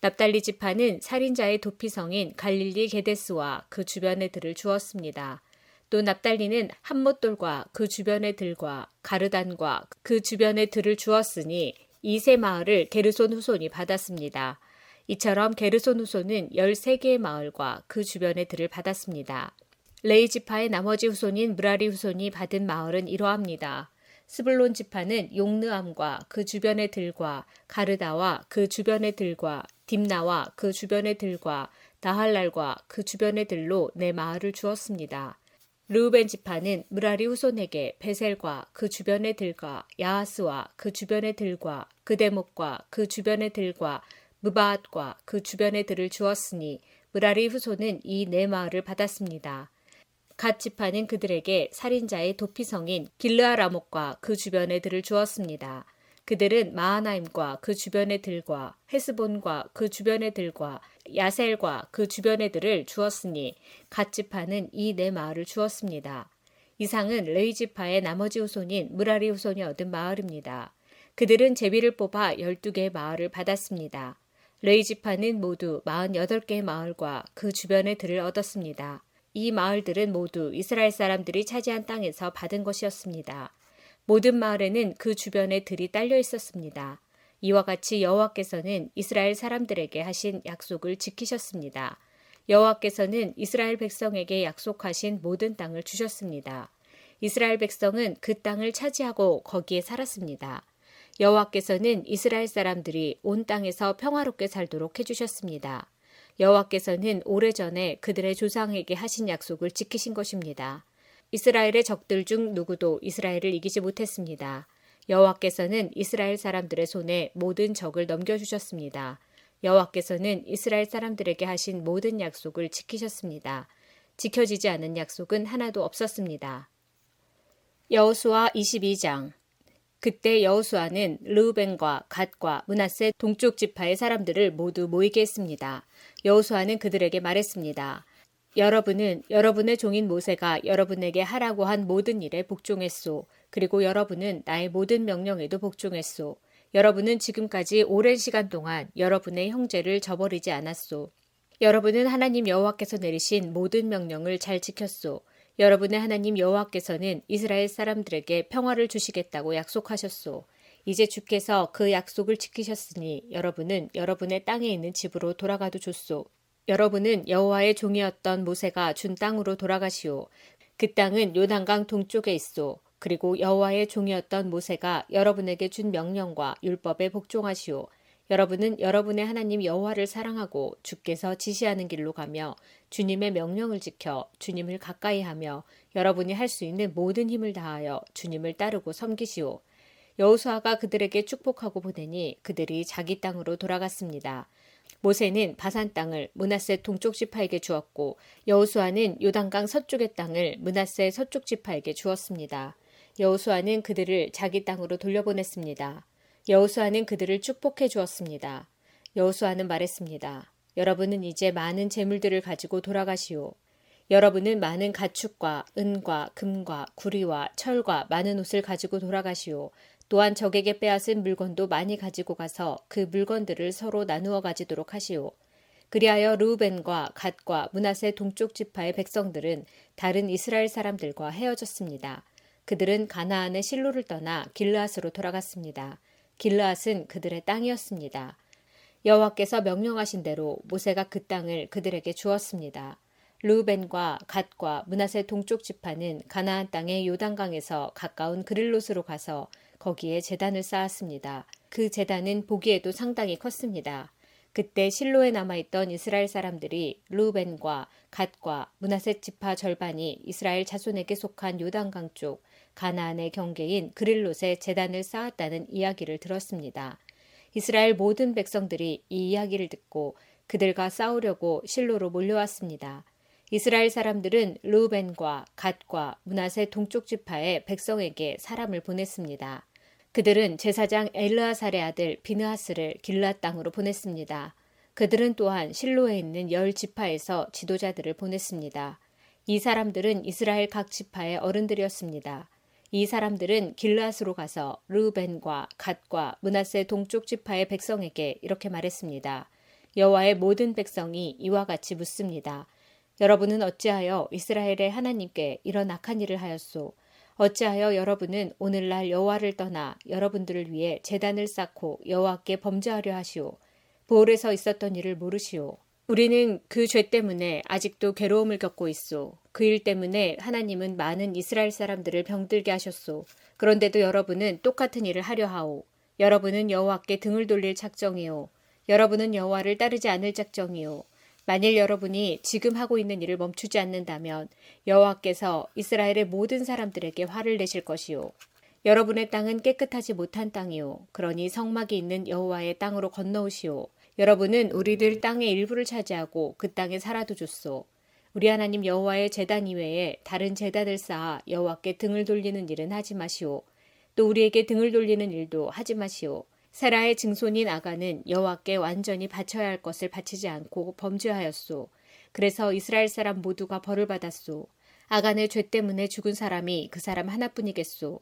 납달리 지파는 살인자의 도피성인 갈릴리 게데스와 그 주변의 들을 주었습니다. 또 납달리는 한못돌과 그 주변의 들과 가르단과 그 주변의 들을 주었으니 이 세 마을을 게르손 후손이 받았습니다. 이처럼 게르손 후손은 13개의 마을과 그 주변의 들을 받았습니다. 레위 지파의 나머지 후손인 므라리 후손이 받은 마을은 이러합니다. 스불론 지파는 욕느암과 그 주변의 들과 가르다와 그 주변의 들과 딤나와 그 주변의 들과 나할랄과 그 주변의 들로 네 마을을 주었습니다. 르우벤 지파는 므라리 후손에게 베셀과 그 주변의 들과 야하스와 그 주변의 들과 그데못과 그 주변의 들과 므바앗과 그 주변의 들을 주었으니 므라리 후손은 이 네 마을을 받았습니다. 갓 지파는 그들에게 살인자의 도피성인 길르앗 라못과 그 주변의 들을 주었습니다. 그들은 마하나임과 그 주변의 들과 헤스본과 그 주변의 들과 야셀과 그 주변의 들을 주었으니 갓 지파는 이 네 마을을 주었습니다. 이상은 레위 지파의 나머지 후손인 므라리 후손이 얻은 마을입니다. 그들은 제비를 뽑아 12개의 마을을 받았습니다. 레이 지파는 모두 48개의 마을과 그 주변의 들을 얻었습니다. 이 마을들은 모두 이스라엘 사람들이 차지한 땅에서 받은 것이었습니다. 모든 마을에는 그 주변에 들이 딸려 있었습니다. 이와 같이 여호와께서는 이스라엘 사람들에게 하신 약속을 지키셨습니다. 여호와께서는 이스라엘 백성에게 약속하신 모든 땅을 주셨습니다. 이스라엘 백성은 그 땅을 차지하고 거기에 살았습니다. 여호와께서는 이스라엘 사람들이 온 땅에서 평화롭게 살도록 해주셨습니다. 여호와께서는 오래전에 그들의 조상에게 하신 약속을 지키신 것입니다. 이스라엘의 적들 중 누구도 이스라엘을 이기지 못했습니다. 여호와께서는 이스라엘 사람들의 손에 모든 적을 넘겨주셨습니다. 여호와께서는 이스라엘 사람들에게 하신 모든 약속을 지키셨습니다. 지켜지지 않은 약속은 하나도 없었습니다. 여호수아 22장 그때 여호수아는 르우벤과 갓과 문하세 동쪽 지파의 사람들을 모두 모이게 했습니다. 여호수아는 그들에게 말했습니다. 여러분은 여러분의 종인 모세가 여러분에게 하라고 한 모든 일에 복종했소. 그리고 여러분은 나의 모든 명령에도 복종했소. 여러분은 지금까지 오랜 시간 동안 여러분의 형제를 저버리지 않았소. 여러분은 하나님 여호와께서 내리신 모든 명령을 잘 지켰소. 여러분의 하나님 여호와께서는 이스라엘 사람들에게 평화를 주시겠다고 약속하셨소. 이제 주께서 그 약속을 지키셨으니 여러분은 여러분의 땅에 있는 집으로 돌아가도 좋소. 여러분은 여호와의 종이었던 모세가 준 땅으로 돌아가시오. 그 땅은 요단강 동쪽에 있소. 그리고 여호와의 종이었던 모세가 여러분에게 준 명령과 율법에 복종하시오. 여러분은 여러분의 하나님 여호와를 사랑하고 주께서 지시하는 길로 가며 주님의 명령을 지켜 주님을 가까이 하며 여러분이 할 수 있는 모든 힘을 다하여 주님을 따르고 섬기시오. 여호수아가 그들에게 축복하고 보내니 그들이 자기 땅으로 돌아갔습니다. 모세는 바산 땅을 문하세 동쪽 지파에게 주었고 여호수아는 요단강 서쪽의 땅을 문하세 서쪽 지파에게 주었습니다. 여호수아는 그들을 자기 땅으로 돌려보냈습니다. 여호수아는 그들을 축복해 주었습니다. 여호수아는 말했습니다. 여러분은 이제 많은 재물들을 가지고 돌아가시오. 여러분은 많은 가축과 은과 금과 구리와 철과 많은 옷을 가지고 돌아가시오. 또한 적에게 빼앗은 물건도 많이 가지고 가서 그 물건들을 서로 나누어 가지도록 하시오. 그리하여 루벤과 갓과 문하세 동쪽 지파의 백성들은 다른 이스라엘 사람들과 헤어졌습니다. 그들은 가나안의 실로를 떠나 길르앗으로 돌아갔습니다. 길르앗은 그들의 땅이었습니다. 여호와께서 명령하신 대로 모세가 그 땅을 그들에게 주었습니다. 루벤과 갓과 문하세 동쪽 지파는 가나안 땅의 요단강에서 가까운 그릴롯으로 가서 거기에 재단을 쌓았습니다. 그 재단은 보기에도 상당히 컸습니다. 그때 실로에 남아있던 이스라엘 사람들이 루벤과 갓과 문하세 지파 절반이 이스라엘 자손에게 속한 요단강 쪽 가나안의 경계인 그릴롯에 재단을 쌓았다는 이야기를 들었습니다. 이스라엘 모든 백성들이 이 이야기를 듣고 그들과 싸우려고 실로로 몰려왔습니다. 이스라엘 사람들은 루벤과 갓과 문하세 동쪽 지파의 백성에게 사람을 보냈습니다. 그들은 제사장 엘르아살의 아들 비느하스를 길라 땅으로 보냈습니다. 그들은 또한 실로에 있는 열 지파에서 지도자들을 보냈습니다. 이 사람들은 이스라엘 각 지파의 어른들이었습니다. 이 사람들은 길라스로 가서 르벤과 갓과 문하세 동쪽 지파의 백성에게 이렇게 말했습니다. 여호와의 모든 백성이 이와 같이 묻습니다. 여러분은 어찌하여 이스라엘의 하나님께 이런 악한 일을 하였소? 어찌하여 여러분은 오늘날 여호와를 떠나 여러분들을 위해 재단을 쌓고 여호와께 범죄하려 하시오? 보홀에서 있었던 일을 모르시오. 우리는 그 죄 때문에 아직도 괴로움을 겪고 있소. 그 일 때문에 하나님은 많은 이스라엘 사람들을 병들게 하셨소. 그런데도 여러분은 똑같은 일을 하려 하오. 여러분은 여호와께 등을 돌릴 작정이오. 여러분은 여호와를 따르지 않을 작정이오. 만일 여러분이 지금 하고 있는 일을 멈추지 않는다면 여호와께서 이스라엘의 모든 사람들에게 화를 내실 것이요. 여러분의 땅은 깨끗하지 못한 땅이요. 그러니 성막이 있는 여호와의 땅으로 건너오시오. 여러분은 우리들 땅의 일부를 차지하고 그 땅에 살아도 줬소. 우리 하나님 여호와의 재단 이외에 다른 재단을 쌓아 여호와께 등을 돌리는 일은 하지 마시오. 또 우리에게 등을 돌리는 일도 하지 마시오. 세라의 증손인 아가는 여호와께 완전히 바쳐야 할 것을 바치지 않고 범죄하였소. 그래서 이스라엘 사람 모두가 벌을 받았소. 아간의 죄 때문에 죽은 사람이 그 사람 하나뿐이겠소.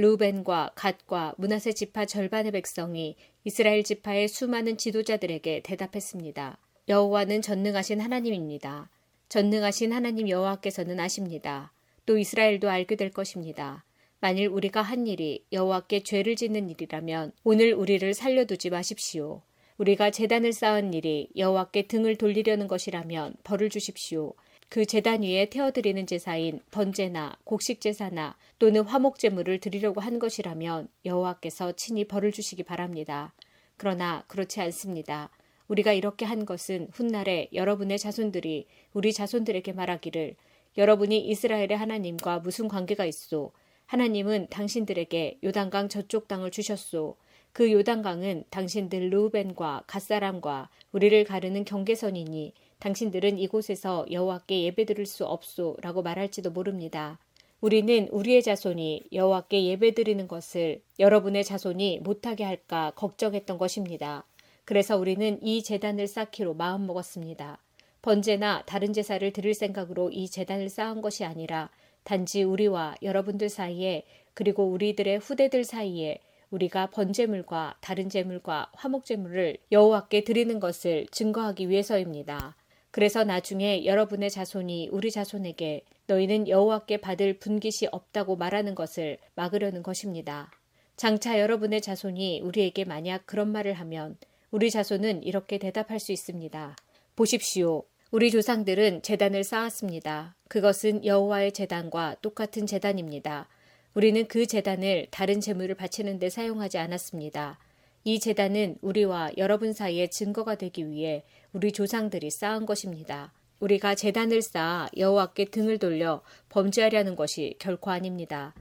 루벤과 갓과 문하세 지파 절반의 백성이 이스라엘 지파의 수많은 지도자들에게 대답했습니다. 여호와는 전능하신 하나님입니다. 전능하신 하나님 여호와께서는 아십니다. 또 이스라엘도 알게 될 것입니다. 만일 우리가 한 일이 여호와께 죄를 짓는 일이라면 오늘 우리를 살려두지 마십시오. 우리가 재단을 쌓은 일이 여호와께 등을 돌리려는 것이라면 벌을 주십시오. 그 재단 위에 태워드리는 제사인 번제나 곡식 제사나 또는 화목 제물을 드리려고 한 것이라면 여호와께서 친히 벌을 주시기 바랍니다. 그러나 그렇지 않습니다. 우리가 이렇게 한 것은 훗날에 여러분의 자손들이 우리 자손들에게 말하기를 여러분이 이스라엘의 하나님과 무슨 관계가 있소? 하나님은 당신들에게 요단강 저쪽 땅을 주셨소. 그 요단강은 당신들 루벤과 갓사람과 우리를 가르는 경계선이니 당신들은 이곳에서 여호와께 예배드릴 수 없소라고 말할지도 모릅니다. 우리는 우리의 자손이 여호와께 예배드리는 것을 여러분의 자손이 못하게 할까 걱정했던 것입니다. 그래서 우리는 이 재단을 쌓기로 마음먹었습니다. 번제나 다른 제사를 드릴 생각으로 이 재단을 쌓은 것이 아니라 단지 우리와 여러분들 사이에 그리고 우리들의 후대들 사이에 우리가 번제물과 다른 제물과 화목제물을 여호와께 드리는 것을 증거하기 위해서입니다. 그래서 나중에 여러분의 자손이 우리 자손에게 너희는 여호와께 받을 분깃이 없다고 말하는 것을 막으려는 것입니다. 장차 여러분의 자손이 우리에게 만약 그런 말을 하면 우리 자손은 이렇게 대답할 수 있습니다. 보십시오. 우리 조상들은 재단을 쌓았습니다. 그것은 여호와의 재단과 똑같은 재단입니다. 우리는 그 재단을 다른 재물을 바치는 데 사용하지 않았습니다. 이 재단은 우리와 여러분 사이에 증거가 되기 위해 우리 조상들이 쌓은 것입니다. 우리가 재단을 쌓아 여호와께 등을 돌려 범죄하려는 것이 결코 아닙니다.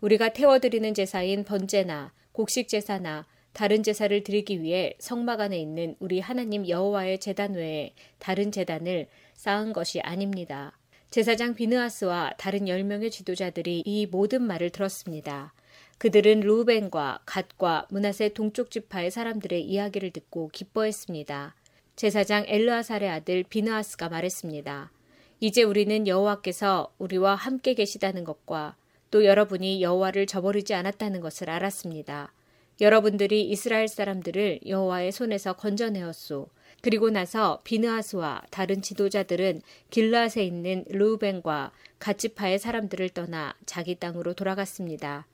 우리가 태워드리는 제사인 번제나 곡식 제사나 다른 제사를 드리기 위해 성막 안에 있는 우리 하나님 여호와의 제단 외에 다른 제단을 쌓은 것이 아닙니다. 제사장 비느하스와 다른 10명의 지도자들이 이 모든 말을 들었습니다. 그들은 루벤과 갓과 문하세 동쪽 지파의 사람들의 이야기를 듣고 기뻐했습니다. 제사장 엘르아살의 아들 비느하스가 말했습니다. 이제 우리는 여호와께서 우리와 함께 계시다는 것과 또 여러분이 여호와를 저버리지 않았다는 것을 알았습니다. 여러분들이 이스라엘 사람들을 여호와의 손에서 건져내었소. 그리고 나서 비느하스와 다른 지도자들은 길라앗에 있는 루벤과 갓지파의 사람들을 떠나 자기 땅으로 돌아갔습니다.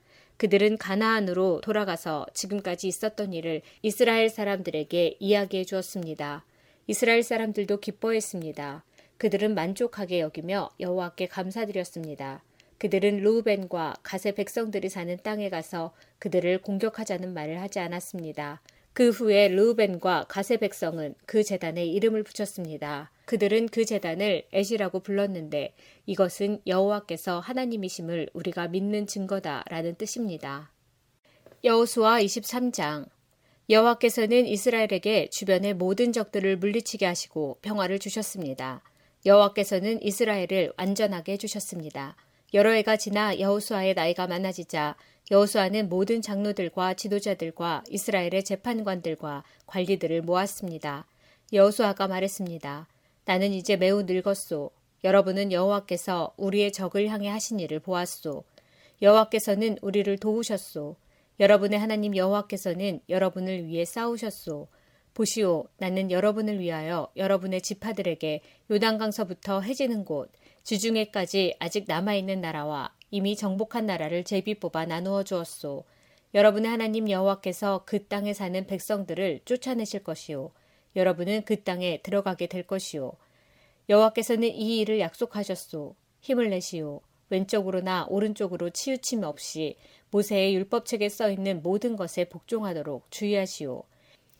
그들은 가나안으로 돌아가서 지금까지 있었던 일을 이스라엘 사람들에게 이야기해 주었습니다. 이스라엘 사람들도 기뻐했습니다. 그들은 만족하게 여기며 여호와께 감사드렸습니다. 그들은 루벤과 갓의 백성들이 사는 땅에 가서 그들을 공격하자는 말을 하지 않았습니다. 그 후에 루벤과 갓의 백성은 그 재단에 이름을 붙였습니다. 그들은 그 재단을 에시라고 불렀는데 이것은 여호와께서 하나님이심을 우리가 믿는 증거다라는 뜻입니다. 여호수아 23장 여호와께서는 이스라엘에게 주변의 모든 적들을 물리치게 하시고 평화를 주셨습니다. 여호와께서는 이스라엘을 완전하게 해주셨습니다. 여러 해가 지나 여호수아의 나이가 많아지자 여호수아는 모든 장로들과 지도자들과 이스라엘의 재판관들과 관리들을 모았습니다. 여호수아가 말했습니다. 나는 이제 매우 늙었소. 여러분은 여호와께서 우리의 적을 향해 하신 일을 보았소. 여호와께서는 우리를 도우셨소. 여러분의 하나님 여호와께서는 여러분을 위해 싸우셨소. 보시오, 나는 여러분을 위하여 여러분의 지파들에게 요단강서부터 해지는 곳, 지중해까지 아직 남아있는 나라와 이미 정복한 나라를 제비 뽑아 나누어 주었소. 여러분의 하나님 여호와께서 그 땅에 사는 백성들을 쫓아내실 것이요. 여러분은 그 땅에 들어가게 될 것이요. 여호와께서는 이 일을 약속하셨소. 힘을 내시오. 왼쪽으로나 오른쪽으로 치우침 없이 모세의 율법책에 써 있는 모든 것에 복종하도록 주의하시오.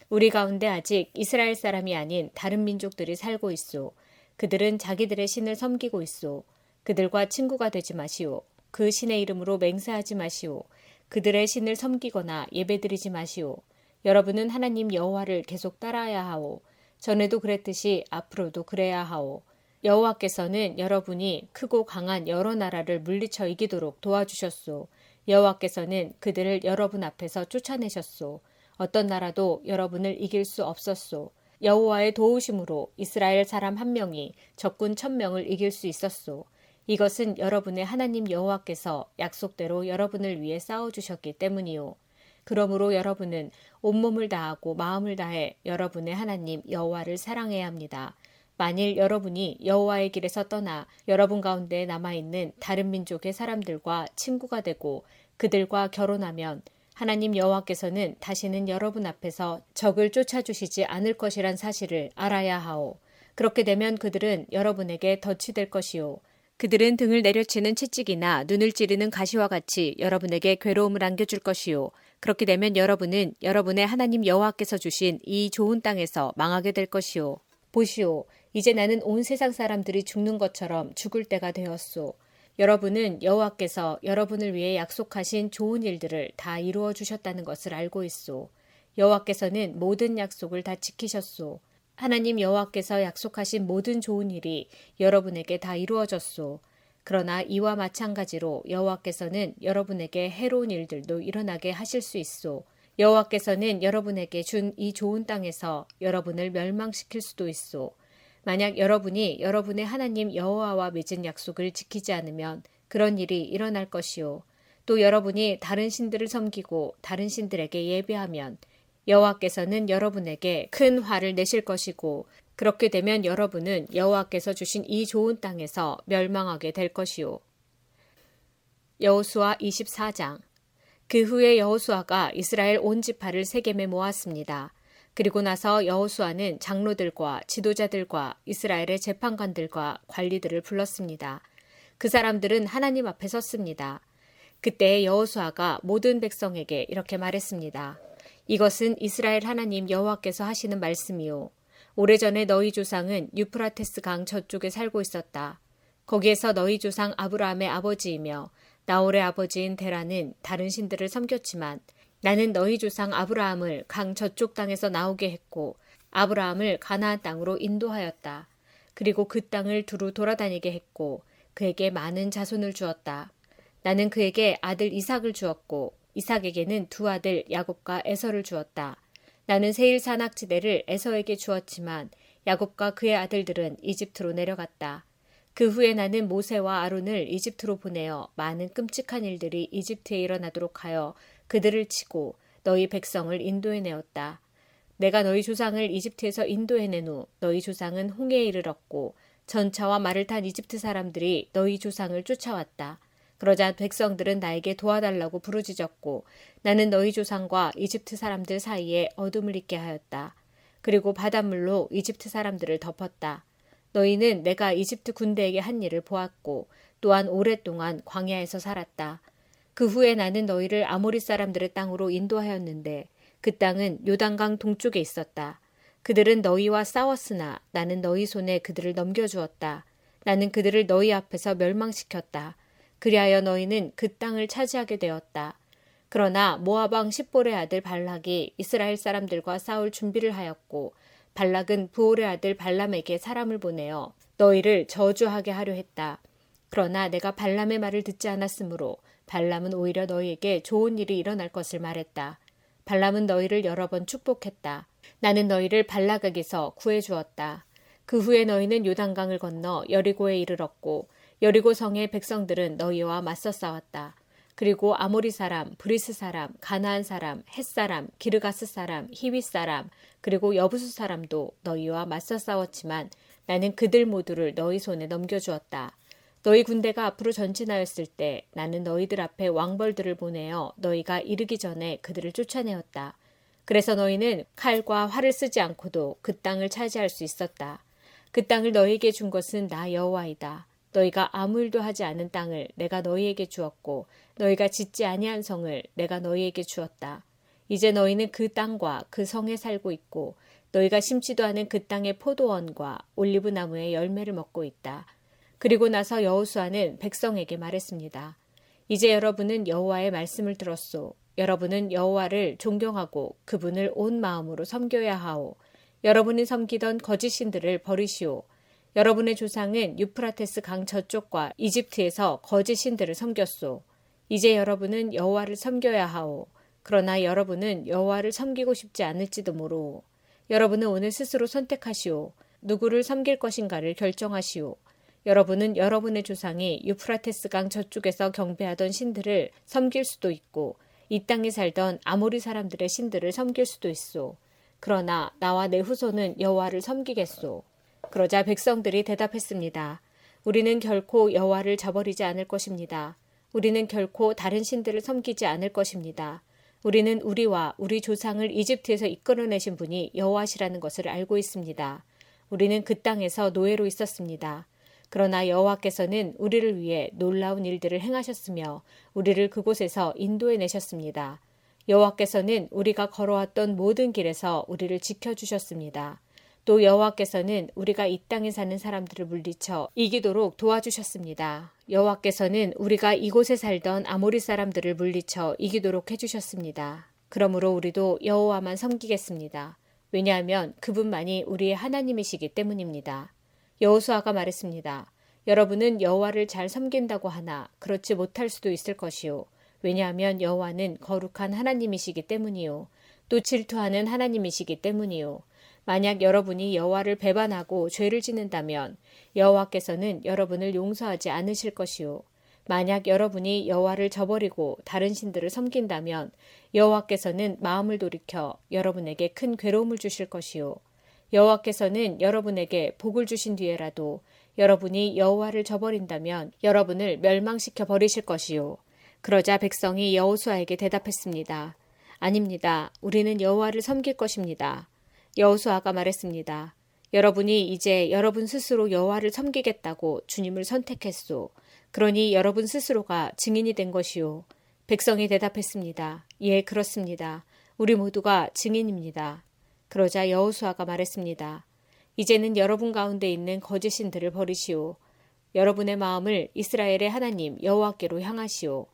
우리 가운데 아직 이스라엘 사람이 아닌 다른 민족들이 살고 있소. 그들은 자기들의 신을 섬기고 있소. 그들과 친구가 되지 마시오. 그 신의 이름으로 맹세하지 마시오. 그들의 신을 섬기거나 예배드리지 마시오. 여러분은 하나님 여호와를 계속 따라야 하오. 전에도 그랬듯이 앞으로도 그래야 하오. 여호와께서는 여러분이 크고 강한 여러 나라를 물리쳐 이기도록 도와주셨소. 여호와께서는 그들을 여러분 앞에서 쫓아내셨소. 어떤 나라도 여러분을 이길 수 없었소. 여호와의 도우심으로 이스라엘 사람 한 명이 적군 천 명을 이길 수 있었소. 이것은 여러분의 하나님 여호와께서 약속대로 여러분을 위해 싸워 주셨기 때문이요. 그러므로 여러분은 온몸을 다하고 마음을 다해 여러분의 하나님 여호와를 사랑해야 합니다. 만일 여러분이 여호와의 길에서 떠나 여러분 가운데 남아 있는 다른 민족의 사람들과 친구가 되고 그들과 결혼하면 하나님 여호와께서는 다시는 여러분 앞에서 적을 쫓아주시지 않을 것이란 사실을 알아야 하오. 그렇게 되면 그들은 여러분에게 덫이 될 것이요. 그들은 등을 내려치는 채찍이나 눈을 찌르는 가시와 같이 여러분에게 괴로움을 안겨줄 것이요. 그렇게 되면 여러분은 여러분의 하나님 여호와께서 주신 이 좋은 땅에서 망하게 될 것이요. 보시오. 이제 나는 온 세상 사람들이 죽는 것처럼 죽을 때가 되었소. 여러분은 여호와께서 여러분을 위해 약속하신 좋은 일들을 다 이루어 주셨다는 것을 알고 있소. 여호와께서는 모든 약속을 다 지키셨소. 하나님 여호와께서 약속하신 모든 좋은 일이 여러분에게 다 이루어졌소. 그러나 이와 마찬가지로 여호와께서는 여러분에게 해로운 일들도 일어나게 하실 수 있소. 여호와께서는 여러분에게 준 이 좋은 땅에서 여러분을 멸망시킬 수도 있소. 만약 여러분이 여러분의 하나님 여호와와 맺은 약속을 지키지 않으면 그런 일이 일어날 것이요. 또 여러분이 다른 신들을 섬기고 다른 신들에게 예배하면 여호와께서는 여러분에게 큰 화를 내실 것이고 그렇게 되면 여러분은 여호와께서 주신 이 좋은 땅에서 멸망하게 될 것이요. 여호수아 24장 그 후에 여호수아가 이스라엘 온 지파를 세겜에 모았습니다. 그리고 나서 여호수아는 장로들과 지도자들과 이스라엘의 재판관들과 관리들을 불렀습니다. 그 사람들은 하나님 앞에 섰습니다. 그때 여호수아가 모든 백성에게 이렇게 말했습니다. 이것은 이스라엘 하나님 여호와께서 하시는 말씀이요. 오래전에 너희 조상은 유프라테스 강 저쪽에 살고 있었다. 거기에서 너희 조상 아브라함의 아버지이며 나홀의 아버지인 데라는 다른 신들을 섬겼지만 나는 너희 조상 아브라함을 강 저쪽 땅에서 나오게 했고 아브라함을 가나안 땅으로 인도하였다. 그리고 그 땅을 두루 돌아다니게 했고 그에게 많은 자손을 주었다. 나는 그에게 아들 이삭을 주었고 이삭에게는 두 아들 야곱과 에서를 주었다. 나는 세일 산악지대를 에서에게 주었지만 야곱과 그의 아들들은 이집트로 내려갔다. 그 후에 나는 모세와 아론을 이집트로 보내어 많은 끔찍한 일들이 이집트에 일어나도록 하여 그들을 치고 너희 백성을 인도해 내었다. 내가 너희 조상을 이집트에서 인도해 낸 후 너희 조상은 홍해에 이르렀고 전차와 말을 탄 이집트 사람들이 너희 조상을 쫓아왔다. 그러자 백성들은 나에게 도와달라고 부르짖었고 나는 너희 조상과 이집트 사람들 사이에 어둠을 있게 하였다. 그리고 바닷물로 이집트 사람들을 덮었다. 너희는 내가 이집트 군대에게 한 일을 보았고 또한 오랫동안 광야에서 살았다. 그 후에 나는 너희를 아모리 사람들의 땅으로 인도하였는데 그 땅은 요단강 동쪽에 있었다. 그들은 너희와 싸웠으나 나는 너희 손에 그들을 넘겨주었다. 나는 그들을 너희 앞에서 멸망시켰다. 그리하여 너희는 그 땅을 차지하게 되었다. 그러나 모아방 십볼의 아들 발락이 이스라엘 사람들과 싸울 준비를 하였고 발락은 부올의 아들 발람에게 사람을 보내어 너희를 저주하게 하려 했다. 그러나 내가 발람의 말을 듣지 않았으므로 발람은 오히려 너희에게 좋은 일이 일어날 것을 말했다. 발람은 너희를 여러 번 축복했다. 나는 너희를 발락에게서 구해 주었다. 그 후에 너희는 요단강을 건너 여리고에 이르렀고 여리고 성의 백성들은 너희와 맞서 싸웠다. 그리고 아모리 사람, 브리스 사람, 가나안 사람, 헷 사람, 기르가스 사람, 히윗 사람, 그리고 여부스 사람도 너희와 맞서 싸웠지만 나는 그들 모두를 너희 손에 넘겨주었다. 너희 군대가 앞으로 전진하였을 때 나는 너희들 앞에 왕벌들을 보내어 너희가 이르기 전에 그들을 쫓아내었다. 그래서 너희는 칼과 활을 쓰지 않고도 그 땅을 차지할 수 있었다. 그 땅을 너희에게 준 것은 나 여호와이다. 너희가 아무 일도 하지 않은 땅을 내가 너희에게 주었고 너희가 짓지 아니한 성을 내가 너희에게 주었다. 이제 너희는 그 땅과 그 성에 살고 있고 너희가 심지도 않은 그 땅의 포도원과 올리브 나무의 열매를 먹고 있다. 그리고 나서 여호수아는 백성에게 말했습니다. 이제 여러분은 여호와의 말씀을 들었소. 여러분은 여호와를 존경하고 그분을 온 마음으로 섬겨야 하오. 여러분이 섬기던 거짓 신들을 버리시오. 여러분의 조상은 유프라테스 강 저쪽과 이집트에서 거짓 신들을 섬겼소. 이제 여러분은 여호와를 섬겨야 하오. 그러나 여러분은 여호와를 섬기고 싶지 않을지도 모르오. 여러분은 오늘 스스로 선택하시오. 누구를 섬길 것인가를 결정하시오. 여러분은 여러분의 조상이 유프라테스 강 저쪽에서 경배하던 신들을 섬길 수도 있고 이 땅에 살던 아모리 사람들의 신들을 섬길 수도 있소. 그러나 나와 내 후손은 여호와를 섬기겠소. 그러자 백성들이 대답했습니다. 우리는 결코 여호와를 저버리지 않을 것입니다. 우리는 결코 다른 신들을 섬기지 않을 것입니다. 우리는 우리와 우리 조상을 이집트에서 이끌어내신 분이 여호와시라는 것을 알고 있습니다. 우리는 그 땅에서 노예로 있었습니다. 그러나 여호와께서는 우리를 위해 놀라운 일들을 행하셨으며 우리를 그곳에서 인도해 내셨습니다. 여호와께서는 우리가 걸어왔던 모든 길에서 우리를 지켜 주셨습니다. 또 여호와께서는 우리가 이 땅에 사는 사람들을 물리쳐 이기도록 도와주셨습니다. 여호와께서는 우리가 이곳에 살던 아모리 사람들을 물리쳐 이기도록 해주셨습니다. 그러므로 우리도 여호와만 섬기겠습니다. 왜냐하면 그분만이 우리의 하나님이시기 때문입니다. 여호수아가 말했습니다. 여러분은 여호와를 잘 섬긴다고 하나 그렇지 못할 수도 있을 것이요. 왜냐하면 여호와는 거룩한 하나님이시기 때문이요. 또 질투하는 하나님이시기 때문이요. 만약 여러분이 여호와를 배반하고 죄를 짓는다면 여호와께서는 여러분을 용서하지 않으실 것이요. 만약 여러분이 여호와를 저버리고 다른 신들을 섬긴다면 여호와께서는 마음을 돌이켜 여러분에게 큰 괴로움을 주실 것이요. 여호와께서는 여러분에게 복을 주신 뒤에라도 여러분이 여호와를 저버린다면 여러분을 멸망시켜 버리실 것이요. 그러자 백성이 여호수아에게 대답했습니다. 아닙니다. 우리는 여호와를 섬길 것입니다. 여호수아가 말했습니다. 여러분이 이제 여러분 스스로 여호와를 섬기겠다고 주님을 선택했소. 그러니 여러분 스스로가 증인이 된 것이요. 백성이 대답했습니다. 예, 그렇습니다. 우리 모두가 증인입니다. 그러자 여호수아가 말했습니다. 이제는 여러분 가운데 있는 거짓신들을 버리시오. 여러분의 마음을 이스라엘의 하나님 여호와께로 향하시오.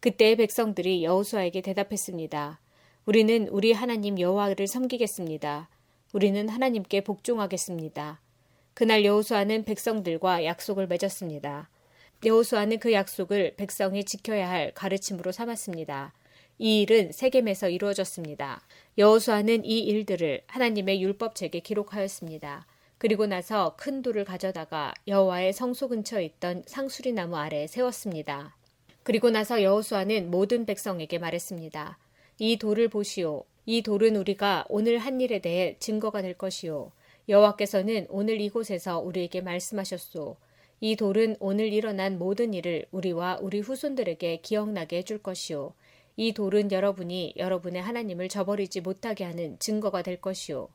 그때의 백성들이 여호수아에게 대답했습니다. 우리는 우리 하나님 여호와를 섬기겠습니다. 우리는 하나님께 복종하겠습니다. 그날 여호수아는 백성들과 약속을 맺었습니다. 여호수아는 그 약속을 백성이 지켜야 할 가르침으로 삼았습니다. 이 일은 세겜에서 이루어졌습니다. 여호수아는 이 일들을 하나님의 율법책에 기록하였습니다. 그리고 나서 큰 돌을 가져다가 여호와의 성소 근처에 있던 상수리 나무 아래에 세웠습니다. 그리고 나서 여호수아는 모든 백성에게 말했습니다. 이 돌을 보시오. 이 돌은 우리가 오늘 한 일에 대해 증거가 될 것이오. 여호와께서는 오늘 이곳에서 우리에게 말씀하셨소. 이 돌은 오늘 일어난 모든 일을 우리와 우리 후손들에게 기억나게 해줄 것이오. 이 돌은 여러분이 여러분의 하나님을 저버리지 못하게 하는 증거가 될 것이오.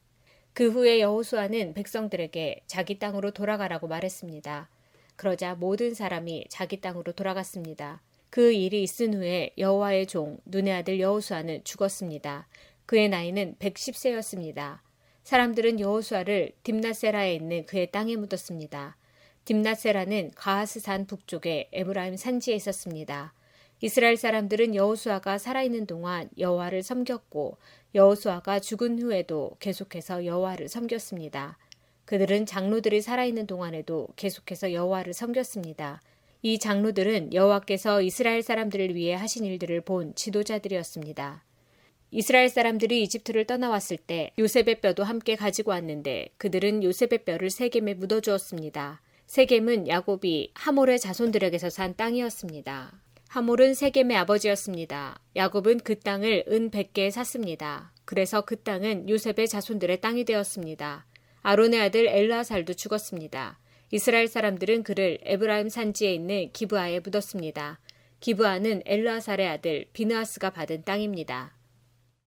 그 후에 여호수아는 백성들에게 자기 땅으로 돌아가라고 말했습니다. 그러자 모든 사람이 자기 땅으로 돌아갔습니다. 그 일이 있은 후에 여호와의 종 눈의 아들 여호수아는 죽었습니다. 그의 나이는 110세였습니다. 사람들은 여호수아를 딥나세라에 있는 그의 땅에 묻었습니다. 딥나세라는 가하스산 북쪽의 에브라임 산지에 있었습니다. 이스라엘 사람들은 여호수아가 살아있는 동안 여호와를 섬겼고 여호수아가 죽은 후에도 계속해서 여호와를 섬겼습니다. 그들은 장로들이 살아있는 동안에도 계속해서 여호와를 섬겼습니다. 이 장로들은 여호와께서 이스라엘 사람들을 위해 하신 일들을 본 지도자들이었습니다. 이스라엘 사람들이 이집트를 떠나왔을 때 요셉의 뼈도 함께 가지고 왔는데 그들은 요셉의 뼈를 세겜에 묻어주었습니다. 세겜은 야곱이 하몰의 자손들에게서 산 땅이었습니다. 하몰은 세겜의 아버지였습니다. 야곱은 그 땅을 은 100개에 샀습니다. 그래서 그 땅은 요셉의 자손들의 땅이 되었습니다. 아론의 아들 엘라살도 죽었습니다. 이스라엘 사람들은 그를 에브라임 산지에 있는 기브아에 묻었습니다. 기브아는 엘라살의 아들 비느하스가 받은 땅입니다.